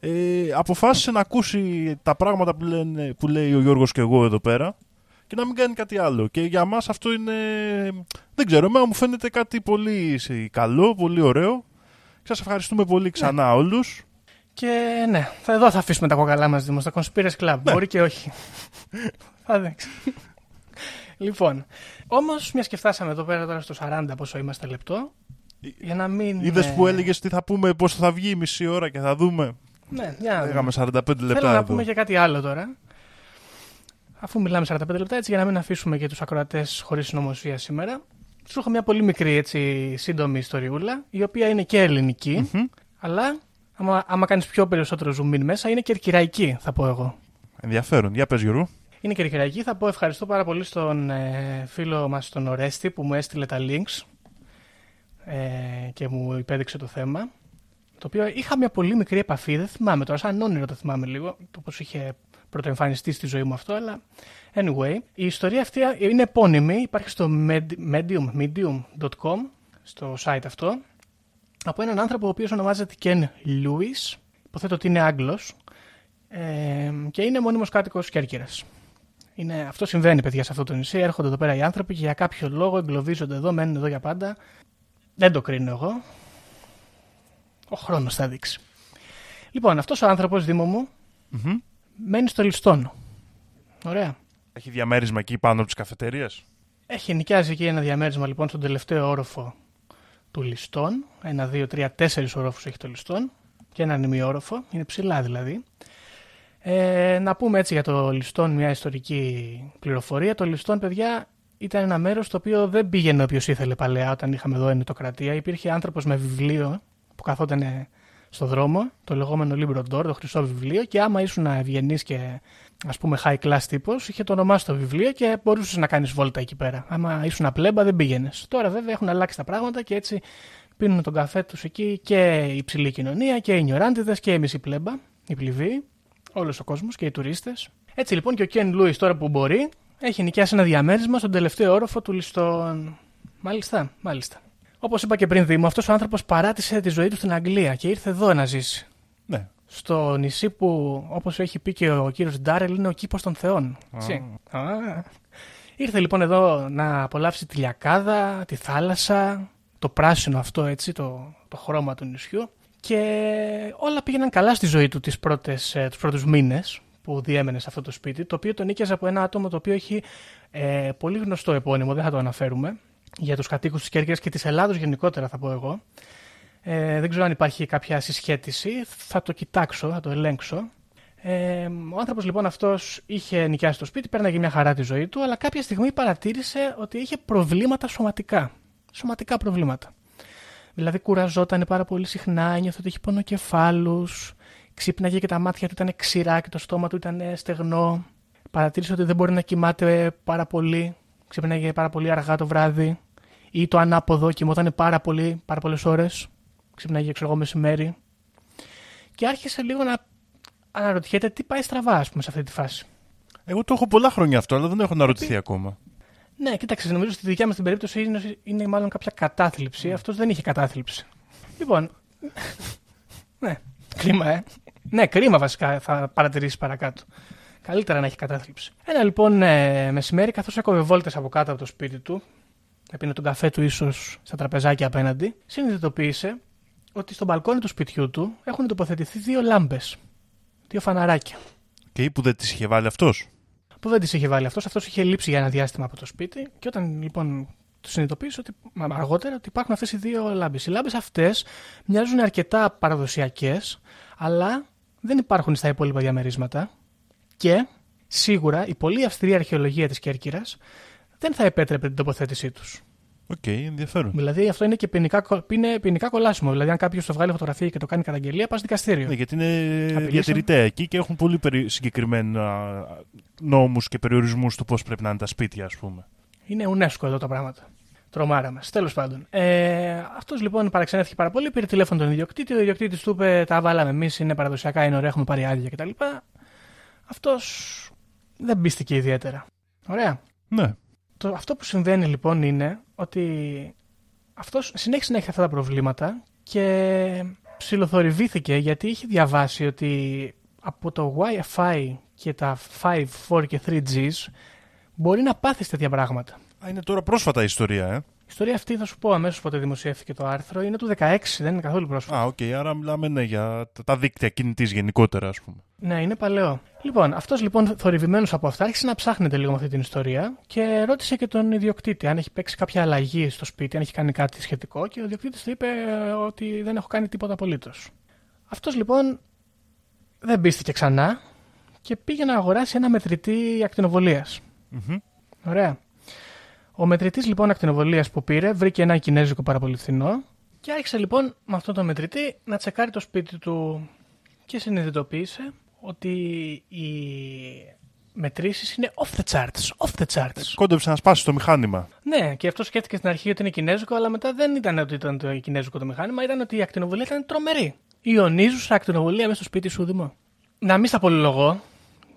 ε, αποφάσισε να ακούσει τα πράγματα που, λένε, που λέει ο Γιώργος και εγώ εδώ πέρα και να μην κάνει κάτι άλλο. Και για μας αυτό είναι, δεν ξέρω, εμένα μου φαίνεται κάτι πολύ καλό, πολύ ωραίο. Σας ευχαριστούμε πολύ ξανά Ναι. όλους. Και ναι, θα, εδώ θα αφήσουμε τα κοκαλά μας Δήμος, στα Conspiracy Club. Ναι. Μπορεί και όχι. θα δείξει. λοιπόν, όμως μιας και φτάσαμε εδώ πέρα τώρα στο 40 πόσο είμαστε λεπτό, για να μην... Είδες ε, που έλεγες τι θα πούμε, πώ θα βγει η μισή ώρα και θα δούμε. Ναι, για να δούμε. Λέγαμε 45 λεπτά Θέλω να εδώ. πούμε και κάτι άλλο τώρα. Αφού μιλάμε 45 λεπτά, έτσι για να μην αφήσουμε και τους ακροατές χωρίς συνωμοσία σήμερα. Σου έχω μια πολύ μικρή έτσι, σύντομη ιστοριούλα, η οποία είναι και ελληνική, Μμμ. αλλά άμα, άμα κάνεις πιο περισσότερο zoom in μέσα, είναι κερκυραϊκή, θα πω εγώ. Ενδιαφέρον. Για πες Γιώργο. Είναι κερκυραϊκή. Θα πω ευχαριστώ πάρα πολύ στον ε, φίλο μας τον Ορέστη που μου έστειλε τα links ε, και μου υπέδειξε το θέμα. Το οποίο είχα μια πολύ μικρή επαφή, δεν θυμάμαι τώρα, σαν όνειρο το θυμάμαι λίγο, το πώς είχε πρωτοεμφανιστεί στη ζωή μου αυτό, αλλά anyway. Η ιστορία αυτή είναι επώνυμη, υπάρχει στο med- medium, medium.com, στο site αυτό, από έναν άνθρωπο ο οποίος ονομάζεται Ken Lewis, υποθέτω ότι είναι Άγγλος, ε, και είναι μόνιμος κάτοικος Κέρκυρας. Είναι, αυτό συμβαίνει, παιδιά, σε αυτό το νησί. Έρχονται εδώ πέρα οι άνθρωποι και για κάποιο λόγο εγκλωβίζονται εδώ, μένουν εδώ για πάντα. Δεν το κρίνω εγώ. Ο χρόνος θα δείξει. Λοιπόν, αυτός ο άνθρωπος, Δήμο μου, Μμμ. μένει στο Λιστόνο. Ωραία. Έχει διαμέρισμα εκεί πάνω από τις καφετέρειε. Έχει νοικιάζει εκεί ένα διαμέρισμα λοιπόν στον τελευταίο όροφο του Λιστών. Ένα, δύο, τρία, τέσσερις ορόφους έχει το Λιστών και έναν ημιόροφο. Είναι ψηλά δηλαδή. Ε, να πούμε έτσι για το Λιστόν μια ιστορική πληροφορία. Το Λιστόν, παιδιά, ήταν ένα μέρος το οποίο δεν πήγαινε όποιος ήθελε παλαιά όταν είχαμε εδώ ενετοκρατία. Υπήρχε άνθρωπος με βιβλίο που καθόταν στο δρόμο, το λεγόμενο Libro Door, το χρυσό βιβλίο και άμα ήσουν ευγενής και ας πούμε high class τύπος, είχε το όνομά σου το βιβλίο και μπορούσες να κάνεις βόλτα εκεί πέρα. Άμα ήσουν πλέμπα δεν πήγαινες. Τώρα βέβαια έχουν αλλάξει τα πράγματα και έτσι πίνουν τον καφέ τους εκεί και η υψηλή κοινωνία και οι νιωράντιδες και η μισή πλέμπα, οι πληβοί, όλος ο κόσμος και οι τουρίστες. Έτσι λοιπόν και ο Ken Lewis τώρα που μπορεί έχει νοικιάσει ένα διαμέρισμα στον τελευταίο όροφο του Λιστών. Μάλιστα, μάλιστα. Όπως είπα και πριν, Δήμο, αυτός ο άνθρωπος παράτησε τη ζωή του στην Αγγλία και ήρθε εδώ να ζήσει. Ναι. Στο νησί που, όπως έχει πει και ο κύριος Ντάρελ, είναι ο κήπος των Θεών. Έτσι. Α. Ήρθε λοιπόν εδώ να απολαύσει τη λιακάδα, τη θάλασσα, το πράσινο αυτό έτσι, το, το χρώμα του νησιού. Και όλα πήγαιναν καλά στη ζωή του τις πρώτες, ε, τους πρώτους μήνες που διέμενε σε αυτό το σπίτι, το οποίο τον νίκιαζε από ένα άτομο το οποίο έχει ε, πολύ γνωστό επώνυμο, δεν θα το αναφέρουμε, για τους κατοίκους της Κέρκυρας και της Ελλάδος γενικότερα θα πω εγώ. Ε, δεν ξέρω αν υπάρχει κάποια συσχέτιση, θα το κοιτάξω, θα το ελέγξω. Ε, ο άνθρωπος λοιπόν αυτός είχε νοικιάσει το σπίτι, πέρναγε μια χαρά τη ζωή του, αλλά κάποια στιγμή παρατήρησε ότι είχε προβλήματα σωματικά. Σωματικά προβλήματα. Δηλαδή κουραζόταν πάρα πολύ συχνά, ένιωθε ότι είχε πονοκεφάλους, ξύπναγε και τα μάτια του ήταν ξηρά και το στόμα του ήταν στεγνό. Παρατήρησε ότι δεν μπορεί να κοιμάται πάρα πολύ, ξύπναγε πάρα πολύ αργά το βράδυ ή το ανάποδο, κοιμόταν πάρα, πολύ, πάρα πολλές ώρες, ξύπναγε ξέρω εγώ μεσημέρι. Και άρχισε λίγο να αναρωτιέται τι πάει στραβά, ας πούμε, σε αυτή τη φάση. Εγώ το έχω πολλά χρόνια αυτό, αλλά δεν έχω αναρωτηθεί ακόμα. Ναι, κοίταξε, νομίζω στη δικιά μας την περίπτωση είναι, είναι μάλλον κάποια κατάθλιψη. Αυτός δεν είχε κατάθλιψη. Λοιπόν. ναι, κρίμα, ε. Ναι, κρίμα βασικά θα παρατηρήσεις παρακάτω. Καλύτερα να έχει κατάθλιψη. Ένα λοιπόν ε, μεσημέρι, καθώς έκοβε βόλτες από κάτω από το σπίτι του, έπινε τον καφέ του ίσως στα τραπεζάκια απέναντι, συνειδητοποίησε ότι στο μπαλκόνι του σπιτιού του έχουν τοποθετηθεί δύο λάμπες. Δύο φαναράκια. Και που δεν τις είχε βάλει αυτός; Που δεν τις είχε βάλει αυτός, αυτός είχε λείψει για ένα διάστημα από το σπίτι και όταν λοιπόν το συνειδητοποίησε ότι, μα, αργότερα ότι υπάρχουν αυτές οι δύο λάμπες. Οι λάμπες αυτές μοιάζουν αρκετά παραδοσιακές, αλλά δεν υπάρχουν στα υπόλοιπα διαμερίσματα και σίγουρα η πολύ αυστηρή αρχαιολογία της Κέρκυρας δεν θα επέτρεπε την τοποθέτησή τους. Οκ, ενδιαφέρον. Δηλαδή αυτό είναι και ποινικά, κο- είναι ποινικά κολάσιμο. Δηλαδή, αν κάποιος το βγάλει φωτογραφία και το κάνει καταγγελία, πας δικαστήριο. Ναι, γιατί είναι Απειλήσαν. διατηρητέα εκεί και έχουν πολύ περι... συγκεκριμένα νόμους και περιορισμούς του πώς πρέπει να είναι τα σπίτια, ας πούμε. Είναι UNESCO εδώ τα πράγματα. Τρομάρα μας. Τέλος πάντων. Ε, Αυτός λοιπόν παραξενεύτηκε πάρα πολύ. Πήρε τηλέφωνο τον ιδιοκτήτη. Ο ιδιοκτήτης του είπε: Τα βάλαμε εμείς, είναι παραδοσιακά, είναι ωραία, έχουμε πάρει άδεια κτλ. Αυτός δεν πίστηκε ιδιαίτερα. Ωραία. Ναι. Το, αυτό που συμβαίνει λοιπόν είναι ότι αυτός συνέχισε να έχει αυτά τα προβλήματα και ψιλοθορυβήθηκε γιατί είχε διαβάσει ότι από το Wi-Fi και τα 5, 4 και 3Gs μπορεί να πάθεις τέτοια πράγματα. Α, είναι τώρα πρόσφατα η ιστορία, ε. Η ιστορία αυτή θα σου πω αμέσως πότε δημοσιεύθηκε το άρθρο. Είναι του 16, δεν είναι καθόλου πρόσφατα. Α, οκ, άρα μιλάμε ναι, για τα- τα δίκτυα κινητής γενικότερα, ας πούμε. Ναι, είναι παλαιό. Λοιπόν, αυτός λοιπόν θορυβημένος από αυτά άρχισε να ψάχνεται λίγο με αυτή την ιστορία και ρώτησε και τον ιδιοκτήτη αν έχει παίξει κάποια αλλαγή στο σπίτι, αν έχει κάνει κάτι σχετικό και ο ιδιοκτήτης του είπε ε, ότι δεν έχω κάνει τίποτα απολύτως. Αυτός λοιπόν δεν πίστηκε ξανά και πήγε να αγοράσει ένα μετρητή ακτινοβολίας. Μμμ. Ωραία. Ο μετρητής λοιπόν ακτινοβολίας που πήρε βρήκε ένα κινέζικο πάρα πολύ φθηνό και άρχισε λοιπόν με αυτό το μετρητή να τσεκάρει το σπίτι του και συνειδητοποίησε ότι οι μετρήσεις είναι off the charts. Off the charts. Κόντεψε να σπάσεις το μηχάνημα. Ναι, και αυτό σκέφτηκε στην αρχή ότι είναι κινέζικο, αλλά μετά δεν ήταν ότι ήταν το κινέζικο το μηχάνημα, ήταν ότι η ακτινοβολία ήταν τρομερή. Ιωνίζουσα ακτινοβολία μέσα στο σπίτι σου, Δημό. Να μην στα πολυλογώ,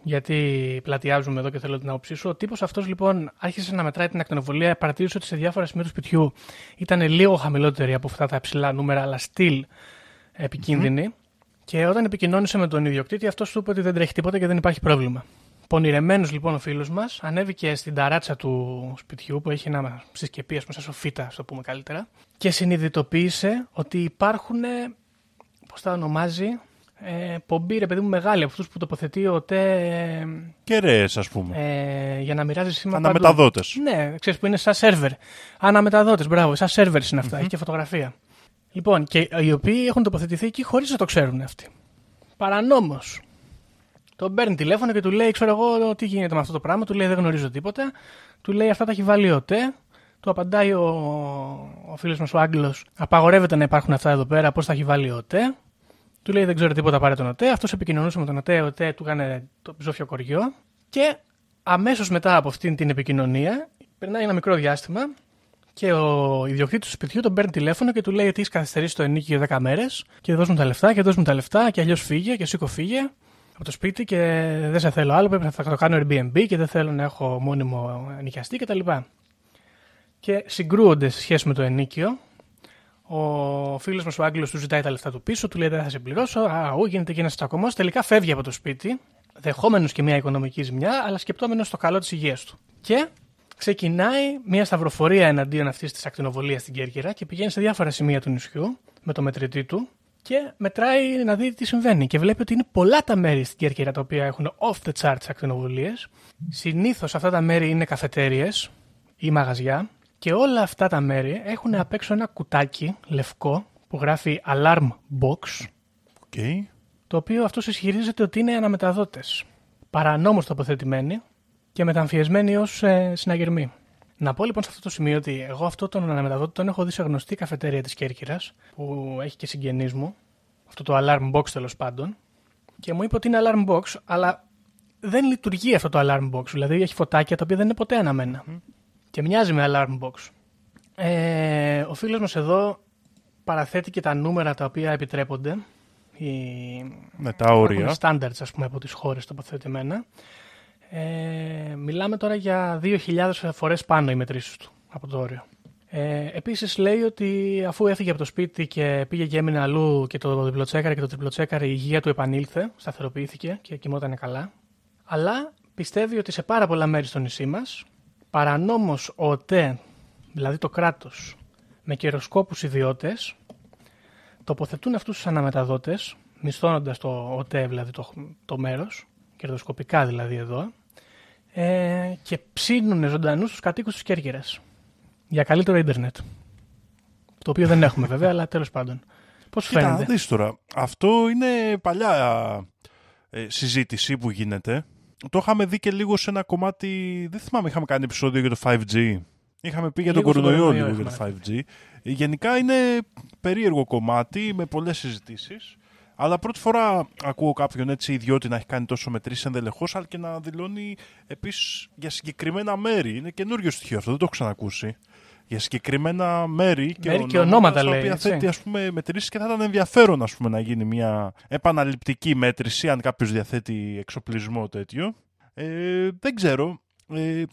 γιατί πλατιάζουμε εδώ και θέλω την άποψή σου. Ο τύπος αυτός λοιπόν άρχισε να μετράει την ακτινοβολία, παρατήρησε ότι σε διάφορα σημεία του σπιτιού ήταν λίγο χαμηλότερη από αυτά τα ψηλά νούμερα, αλλά still επικίνδυνη. Και όταν επικοινώνησε με τον ιδιοκτήτη, αυτός του είπε ότι δεν τρέχει τίποτα και δεν υπάρχει πρόβλημα. Πονηρεμένος λοιπόν ο φίλος μας, ανέβηκε στην ταράτσα του σπιτιού που έχει ένα συσκεπή, ας πούμε, σαν σοφίτα, ας το πούμε καλύτερα, και συνειδητοποίησε ότι υπάρχουν. Πώς τα ονομάζει, ε, πομπή, ρε παιδί μου, μεγάλη από αυτούς που τοποθετεί ο ΤΕ Κεραίες, ας πούμε. ε, για να μοιράζει σήμα. παντού. Αναμεταδότες. Ναι, ξέρεις που είναι σαν σερβερ. Αναμεταδότες, μπράβο, σαν σερβερ είναι αυτά, έχει και φωτογραφία. Λοιπόν, και οι οποίοι έχουν τοποθετηθεί εκεί χωρίς να το ξέρουν αυτοί. Παρανόμως. Τον παίρνει τηλέφωνο και του λέει: Ξέρω εγώ τι γίνεται με αυτό το πράγμα. Του λέει: Δεν γνωρίζω τίποτα. Του λέει: Αυτά τα έχει βάλει ο ΤΕ. Του απαντάει ο, ο φίλος μας ο Άγγλος: Απαγορεύεται να υπάρχουν αυτά εδώ πέρα. Πώς τα έχει βάλει ο ΤΕ. Του λέει: Δεν ξέρω τίποτα, πάρε τον ΟΤΕ. Αυτός επικοινωνούσε με τον ΟΤΕ. Ο ΟΤΕ του έκανε το ζώφιο κοριό. Και αμέσως μετά από αυτήν την επικοινωνία, περνάει ένα μικρό διάστημα και ο ιδιοκτήτης του σπιτιού τον παίρνει τηλέφωνο και του λέει ότι έχεις καθυστερήσει το ενίκιο 10 μέρες και δώσ' μου τα λεφτά και δώσ' μου τα λεφτά και αλλιώς φύγε και σήκω φύγε από το σπίτι και δεν σε θέλω άλλο. Πρέπει να θα το κάνω Airbnb και δεν θέλω να έχω μόνιμο νοικιαστή κτλ. Και συγκρούονται σε σχέση με το ενίκιο. Ο φίλος μας ο Άγγλος του ζητάει τα λεφτά του πίσω, του λέει δεν θα σε πληρώσω. Αού, γίνεται και ένας τσακωμό. Τελικά φεύγει από το σπίτι, δεχόμενος και μια οικονομική ζημιά, αλλά σκεπτόμενος το καλό της υγείας του. Και ξεκινάει μια σταυροφορία εναντίον αυτής της ακτινοβολίας στην Κέρκυρα και πηγαίνει σε διάφορα σημεία του νησιού με το μετρητή του και μετράει να δει τι συμβαίνει. Και βλέπει ότι είναι πολλά τα μέρη στην Κέρκυρα τα οποία έχουν off the charts ακτινοβολίες. Συνήθως αυτά τα μέρη είναι καφετέριες ή μαγαζιά. Και όλα αυτά τα μέρη έχουν απ' έξω ένα κουτάκι λευκό που γράφει Alarm Box, OK. το οποίο αυτός ισχυρίζεται ότι είναι αναμεταδότες. Παρανόμως τοποθετημένοι και μεταμφιεσμένοι ως ε, συναγερμοί. Να πω λοιπόν σε αυτό το σημείο ότι εγώ αυτό τον αναμεταδότη τον έχω δει σε γνωστή καφετέρια της Κέρκυρας που έχει και συγγενείς μου, αυτό το Alarm Box τέλος πάντων, και μου είπε ότι είναι Alarm Box, αλλά δεν λειτουργεί αυτό το Alarm Box, δηλαδή έχει φωτάκια τα οποία δεν είναι ποτέ αναμένα. Και μοιάζει με alarm box. Ε, ο φίλος μας εδώ παραθέτει και τα νούμερα τα οποία επιτρέπονται. Οι... Ναι, τα όρια. Έχουν standards, ας πούμε, από τις χώρες τοποθετημένα. Ε, μιλάμε τώρα για 2.000 φορές πάνω οι μετρήσεις του από το όριο. Ε, επίσης λέει ότι αφού έφυγε από το σπίτι και πήγε και έμεινε αλλού και το διπλοτσέκαρε και το τριπλοτσέκαρε η υγεία του επανήλθε, σταθεροποιήθηκε και κοιμόταν καλά. Αλλά πιστεύει ότι σε πάρα πολλά μέρη στο νησί μας παρανόμως ο ΟΤΕ, δηλαδή το κράτος, με καιροσκόπους ιδιώτες, τοποθετούν αυτούς τους αναμεταδότες, μισθώνοντας το ΟΤΕ, δηλαδή το, το μέρος, κερδοσκοπικά δηλαδή εδώ, ε, και ψήνουν ζωντανούς τους κατοίκους της Κέρκυρας για καλύτερο ίντερνετ. Το οποίο δεν έχουμε βέβαια, αλλά τέλος πάντων. Πώς σου Κοίτα, φαίνεται; δεις τώρα. Αυτό είναι παλιά ε, συζήτηση που γίνεται. Το είχαμε δει και λίγο σε ένα κομμάτι. Δεν θυμάμαι, είχαμε κάνει επεισόδιο για το 5G. Είχαμε πει για τον Λίγο στον κορονοϊό κορονοϊό λίγο για το είχαμε 5G. Γενικά είναι περίεργο κομμάτι με πολλές συζητήσεις. Αλλά πρώτη φορά ακούω κάποιον έτσι ιδιώτη να έχει κάνει τόσο μετρήσεις ενδελεχώς, αλλά και να δηλώνει επίσης για συγκεκριμένα μέρη. Είναι καινούριο στοιχείο αυτό, δεν το έχω ξανακούσει. Για συγκεκριμένα μέρη και, Μέρη και ονόματα, στα λέει, οποία έτσι. θέτει ας πούμε, μετρήσεις και θα ήταν ενδιαφέρον ας πούμε, να γίνει μια επαναληπτική μέτρηση, αν κάποιος διαθέτει εξοπλισμό τέτοιο. Ε, δεν ξέρω. Ε,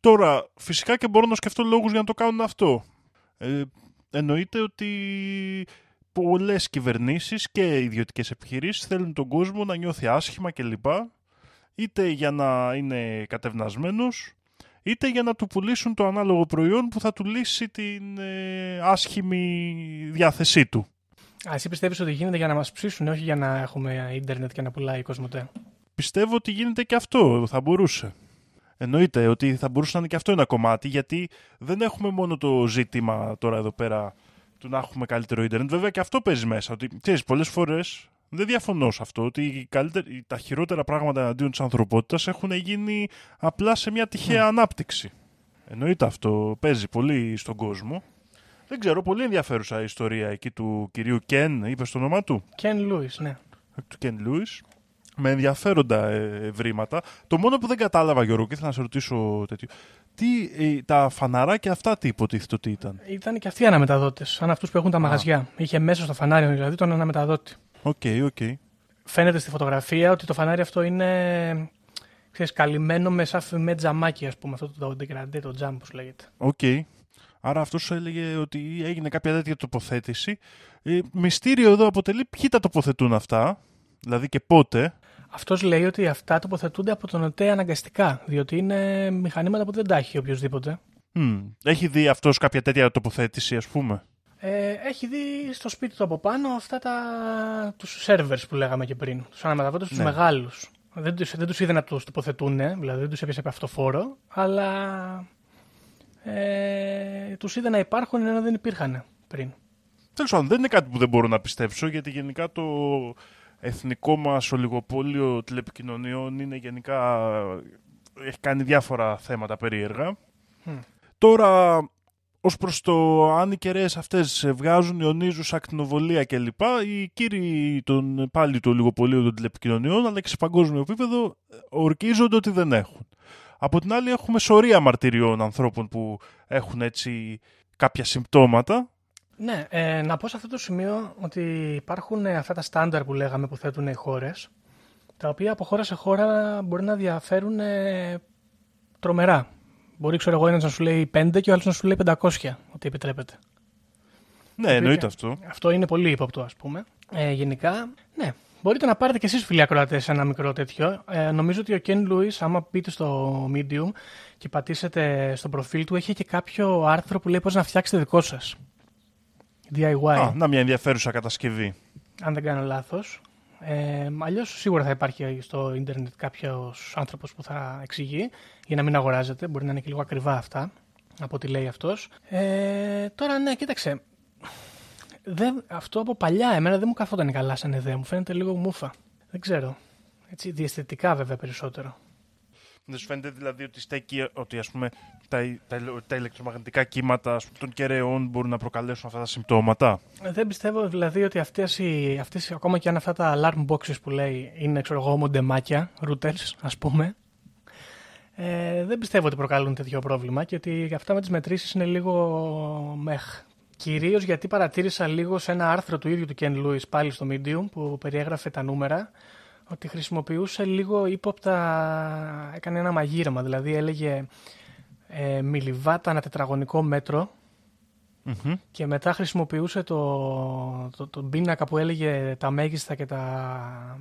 τώρα, φυσικά και μπορώ να σκεφτώ λόγους για να το κάνουν αυτό. Ε, εννοείται ότι πολλές κυβερνήσεις και ιδιωτικές επιχειρήσεις θέλουν τον κόσμο να νιώθει άσχημα κλπ. Είτε για να είναι κατευνασμένος, είτε για να του πουλήσουν το ανάλογο προϊόν που θα του λύσει την ε, άσχημη διάθεσή του. Α, εσύ πιστεύεις ότι γίνεται για να μας ψήσουν, όχι για να έχουμε ίντερνετ και να πουλάει η Κοσμοτέ; Πιστεύω ότι γίνεται και αυτό, θα μπορούσε. Εννοείται ότι θα μπορούσε να είναι και αυτό ένα κομμάτι, γιατί δεν έχουμε μόνο το ζήτημα τώρα εδώ πέρα του να έχουμε καλύτερο ίντερνετ. Βέβαια και αυτό παίζει μέσα. Ότι ξέρεις, πολλές φορές δεν διαφωνώ σε αυτό ότι οι καλύτεροι, τα χειρότερα πράγματα εναντίον της ανθρωπότητας έχουν γίνει απλά σε μια τυχαία ανάπτυξη. Εννοείται αυτό. Παίζει πολύ στον κόσμο. Δεν ξέρω, πολύ ενδιαφέρουσα η ιστορία εκεί του κυρίου Κεν, είπες το όνομα του; Κεν Λούις, ναι. Του Κεν Λούις. Με ενδιαφέροντα ε, ευρήματα. Το μόνο που δεν κατάλαβα, Γιώργο, και ήθελα να σε ρωτήσω τέτοιο. Τι, ε, τα φαναράκια αυτά τι υποτίθεται ότι ήταν. Ήταν και αυτοί αναμεταδότες, σαν αυτούς που έχουν τα μαγαζιά. Είχε μέσα στο φανάρι δηλαδή τον αναμεταδότη. OK, okay, OK. Okay. Φαίνεται στη φωτογραφία ότι το φανάρι αυτό είναι ξέρεις, καλυμμένο με σαν με τζαμάκι, ας πούμε, αυτό το degradé, το jump, όπως λέγεται. OK. Okay. Άρα αυτός σου έλεγε ότι έγινε κάποια τέτοια τοποθέτηση. Ε, μυστήριο εδώ αποτελεί ποιοι τα τοποθετούν αυτά, δηλαδή και πότε. Αυτός λέει ότι αυτά τοποθετούνται από τον ΟΤΕ αναγκαστικά, διότι είναι μηχανήματα που δεν τα έχει οποιοδήποτε. Mm. Έχει δει αυτός κάποια τέτοια τοποθέτηση, ας πούμε; Ε, έχει δει στο σπίτι του από πάνω αυτά τα, τους servers που λέγαμε και πριν, τους αναμεταδότες ναι. τους μεγάλους. Δεν τους, δεν τους είδε να τους τοποθετούν, δηλαδή δεν τους έπιασε από αυτό φόρο, αλλά ε, τους είδε να υπάρχουν ενώ δεν υπήρχαν πριν. Τέλος πάντων, δεν είναι κάτι που δεν μπορώ να πιστέψω, γιατί γενικά το εθνικό μας ολιγοπόλιο τηλεπικοινωνιών είναι γενικά... έχει κάνει διάφορα θέματα περίεργα. Τώρα, ως προς το αν οι κεραίες αυτές βγάζουν ιονίζουσα ακτινοβολία κλπ., οι κύριοι των, πάλι του ολιγοπολίου των τηλεπικοινωνιών, αλλά και σε παγκόσμιο επίπεδο, ορκίζονται ότι δεν έχουν. Από την άλλη, έχουμε σωρία μαρτυριών ανθρώπων που έχουν έτσι κάποια συμπτώματα. Ναι, ε, να πω σε αυτό το σημείο ότι υπάρχουν αυτά τα στάνταρ που λέγαμε που θέτουν οι χώρες, τα οποία από χώρα σε χώρα μπορεί να διαφέρουν ε, τρομερά. Μπορεί, ξέρω εγώ, ένας να σου λέει 5 και ο άλλος να σου λέει 500 ότι επιτρέπεται. Ναι, εννοείται αυτό. Αυτό είναι πολύ ύποπτο, ας πούμε. Ε, γενικά, ναι. Μπορείτε να πάρετε κι εσείς, φίλοι ακροατές, ένα μικρό τέτοιο. Ε, νομίζω ότι ο Ken Lewis, άμα πείτε στο Medium και πατήσετε στο προφίλ του, έχει και κάποιο άρθρο που λέει πώς να φτιάξετε δικό σας. DIY. Α, να μια ενδιαφέρουσα κατασκευή. Αν δεν κάνω λάθος. Ε, Αλλιώς σίγουρα θα υπάρχει στο ίντερνετ κάποιος άνθρωπος που θα εξηγεί για να μην αγοράζετε. Μπορεί να είναι και λίγο ακριβά αυτά από ό,τι λέει αυτός. Ε, τώρα, ναι, κοίταξε. Δεν, αυτό από παλιά εμένα δεν μου καθόταν καλά σαν ιδέα. Μου φαίνεται λίγο μούφα. Δεν ξέρω. Έτσι, διαισθητικά βέβαια περισσότερο. Δεν σου φαίνεται δηλαδή ότι στέκει ότι ας πούμε, τα, τα, τα ηλεκτρομαγνητικά κύματα πούμε, των κεραιών μπορούν να προκαλέσουν αυτά τα συμπτώματα; Δεν πιστεύω δηλαδή ότι αυτές, οι, αυτές ακόμα και αν αυτά τα alarm boxes που λέει είναι ξέρω εγώ μοντεμάκια, routers ας πούμε, ε, δεν πιστεύω ότι προκαλούν τέτοιο πρόβλημα και ότι αυτά με τις μετρήσεις είναι λίγο μεχ. Κυρίως γιατί παρατήρησα λίγο σε ένα άρθρο του ίδιου του Ken Lewis πάλι στο Medium που περιέγραφε τα νούμερα ότι χρησιμοποιούσε λίγο ύποπτα, έκανε ένα μαγείρεμα, δηλαδή έλεγε ε, μιλιβάτα ένα τετραγωνικό και μετά χρησιμοποιούσε το, το, το, πίνακα που έλεγε τα μέγιστα και τα,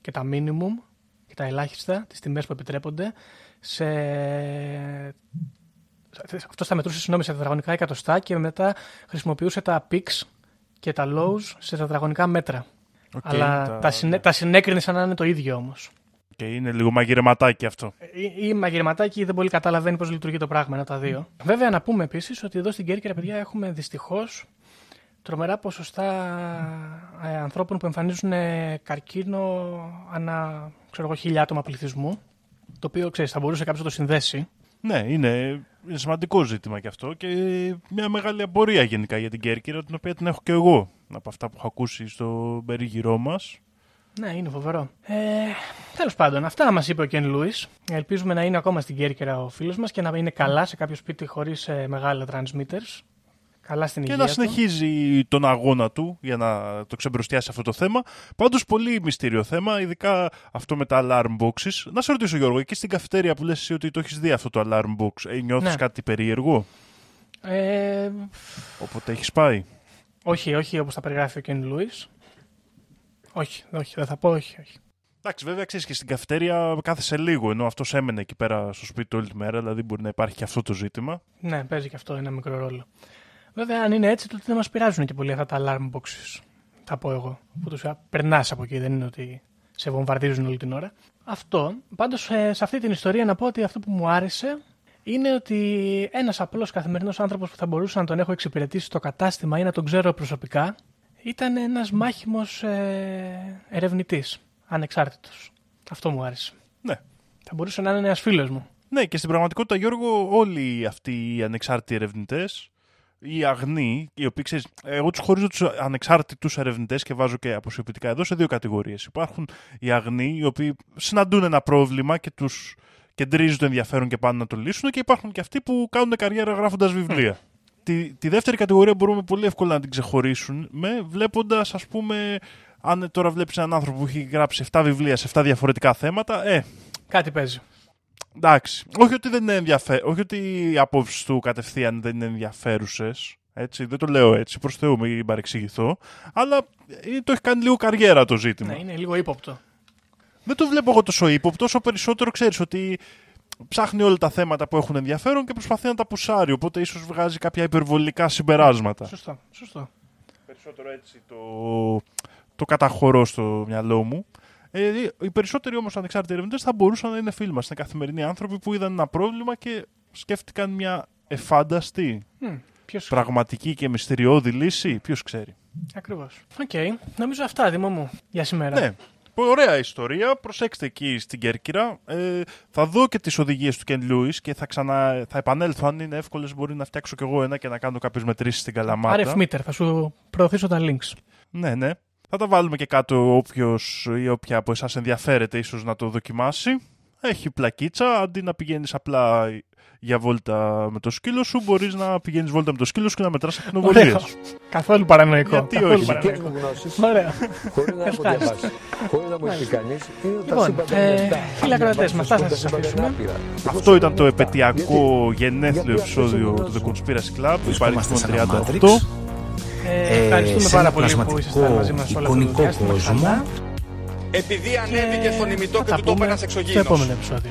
και τα minimum και τα ελάχιστα, τις τιμές που επιτρέπονται σε... Αυτό θα μετρούσε συγγνώμη σε τετραγωνικά εκατοστά και μετά χρησιμοποιούσε τα peaks και τα lows σε τετραγωνικά μέτρα. Okay, Αλλά τα, τα, συνέ, τα συνέκρινε σαν να είναι το ίδιο όμως. Και είναι λίγο μαγειρεματάκι αυτό. Ή, ή μαγειρεματάκι ή δεν πολύ καταλαβαίνει πώς λειτουργεί το πράγμα, ένα τα δύο. Βέβαια, να πούμε επίσης ότι εδώ στην Κέρκυρα, παιδιά, έχουμε δυστυχώς τρομερά ποσοστά ε, ανθρώπων που εμφανίζουν ε, καρκίνο ανά ξέρω εγώ, χιλιά άτομα πληθυσμού. Το οποίο ξέρεις, θα μπορούσε κάποιος να το συνδέσει. Ναι, είναι, είναι σημαντικό ζήτημα και αυτό και μια μεγάλη απορία γενικά για την Κέρκυρα, την οποία την έχω και εγώ από αυτά που έχω ακούσει στο περίγυρό μας. Ναι, είναι φοβερό. Ε, Τέλος πάντων, αυτά μας είπε ο Κεν Λούις. Ελπίζουμε να είναι ακόμα στην Κέρκυρα ο φίλος μας και να είναι καλά σε κάποιο σπίτι χωρίς ε, μεγάλα transmitters. Καλά στην και υγεία να συνεχίζει τον αγώνα του για να το ξεμπροστιάσει αυτό το θέμα. Πάντως πολύ μυστήριο θέμα, ειδικά αυτό με τα alarm boxes. Να σε ρωτήσω Γιώργο, εκεί στην καφετέρια που λες εσύ ότι το έχεις δει αυτό το alarm box, ε, νιώθεις Ναι. κάτι περίεργο, Ε, όποτε έχεις πάει; Όχι, όχι όπως τα περιγράφει ο Κεν Λούις. Όχι, όχι, δεν θα πω όχι. όχι. Εντάξει, βέβαια ξέρεις και στην καφετέρια κάθεσαι λίγο, ενώ αυτός έμενε εκεί πέρα στο σπίτι του όλη τη μέρα, δηλαδή μπορεί να υπάρχει και αυτό το ζήτημα. Ναι, παίζει και αυτό ένα μικρό ρόλο. Βέβαια, αν είναι έτσι, τότε δεν μας πειράζουν και πολύ αυτά τα alarm boxes. Θα πω εγώ. Που τους περνάς από εκεί, δεν είναι ότι σε βομβαρδίζουν όλη την ώρα. Αυτό. Πάντως, σε αυτή την ιστορία να πω ότι αυτό που μου άρεσε είναι ότι ένας απλός καθημερινός άνθρωπος που θα μπορούσε να τον έχω εξυπηρετήσει στο κατάστημα ή να τον ξέρω προσωπικά ήταν ένας μάχημος ε, ερευνητής. Ανεξάρτητος. Αυτό μου άρεσε. Ναι. Θα μπορούσε να είναι ένας φίλος μου. Ναι, και στην πραγματικότητα, Γιώργο, όλοι αυτοί οι ανεξάρτητοι ερευνητές, οι αγνοί, οι οποίοι ξέρεις, εγώ τους χωρίζω τους ανεξάρτητους ερευνητές και βάζω και αποσιοποιητικά εδώ σε δύο κατηγορίες. Υπάρχουν οι αγνοί, οι οποίοι συναντούν ένα πρόβλημα και τους κεντρίζει το ενδιαφέρον και πάνε να το λύσουν, και υπάρχουν και αυτοί που κάνουν καριέρα γράφοντας βιβλία. Τη, τη δεύτερη κατηγορία μπορούμε πολύ εύκολα να την ξεχωρίσουν με βλέποντας, ας πούμε, αν τώρα βλέπεις έναν άνθρωπο που έχει γράψει 7 βιβλία σε 7 διαφορετικά θέματα, ε, Κάτι παίζει. Εντάξει. Όχι ότι δεν είναι ενδιαφέρον. Όχι ότι οι απόψεις του κατευθείαν δεν είναι ενδιαφέρουσες. Έτσι, δεν το λέω έτσι, προς Θεού, μην παρεξηγηθώ. Αλλά ε, το έχει κάνει λίγο καριέρα το ζήτημα. Ναι, είναι λίγο ύποπτο. Δεν το βλέπω εγώ τόσο ύποπτο, όσο περισσότερο ξέρεις ότι ψάχνει όλα τα θέματα που έχουν ενδιαφέρον και προσπαθεί να τα πουσάρει. Οπότε ίσως βγάζει κάποια υπερβολικά συμπεράσματα. Σωστό. Σωστό. Περισσότερο έτσι το, το καταχωρώ στο μυαλό μου. Ε, οι περισσότεροι όμως ανεξάρτητοι ερευνητές θα μπορούσαν να είναι φίλοι μας. Είναι καθημερινοί άνθρωποι που είδαν ένα πρόβλημα και σκέφτηκαν μια ευφάνταστη, Ποιος... πραγματική και μυστηριώδη λύση. Ποιος ξέρει. Ακριβώς. Οκ. Νομίζω αυτά, Δήμο μου, για σήμερα. Ναι. Πολύ Ωραία ιστορία. Προσέξτε εκεί στην Κέρκυρα. Ε, θα δω και τις οδηγίες του Κεν Λούις και θα, ξανα... θα επανέλθω. Αν είναι εύκολες, μπορεί να φτιάξω κι εγώ ένα και να κάνω κάποιες μετρήσεις στην Καλαμάτα. RF meter, θα σου προωθήσω τα links. Ναι, ναι. Θα τα βάλουμε και κάτω όποιος ή όποια από εσάς ενδιαφέρεται ίσως να το δοκιμάσει. Έχει πλακίτσα, αντί να πηγαίνεις απλά για βόλτα με το σκύλο σου, μπορείς να πηγαίνεις βόλτα με το σκύλο σου και να μετράς ακτινοβολίε. Ωραίο. Καθόλου παρανοϊκό. Γιατί Καθόλου όχι. Δικέ παρανοϊκό. μου γνώσεις, Ωραία. χωρίς να έχω Ευχάριστο. διαβάσει, χωρίς να μου έχεις πει κανείς, είναι ότι τα Λοιπόν, σύμπαντα ε, είναι επτά. φίλοι ακροατές, με αυτά θα σας Σύμπαντα αφήσουμε. είναι άπειρα. Αυτό ήταν το Είναι επτά. επαιτειακό Γιατί- γενέθλιο γιατί επεισόδιο αυτοί του The φωνάζουν. Conspiracy Club. Βρισκόμαστε Υπάρχει σε ένα το Matrix. 38. Ε, ευχαριστούμε σε πάρα ένα πολύ που πλασματικό, ήσασταν μαζί μας όλο αυτό το εικονικό διάστημα. κόσμο. Καλά. Επειδή ανέβηκε στον ημιτό Θα και τα του το πούμε έπαιρνας στο εξωγήινος. επόμενο επεισόδιο.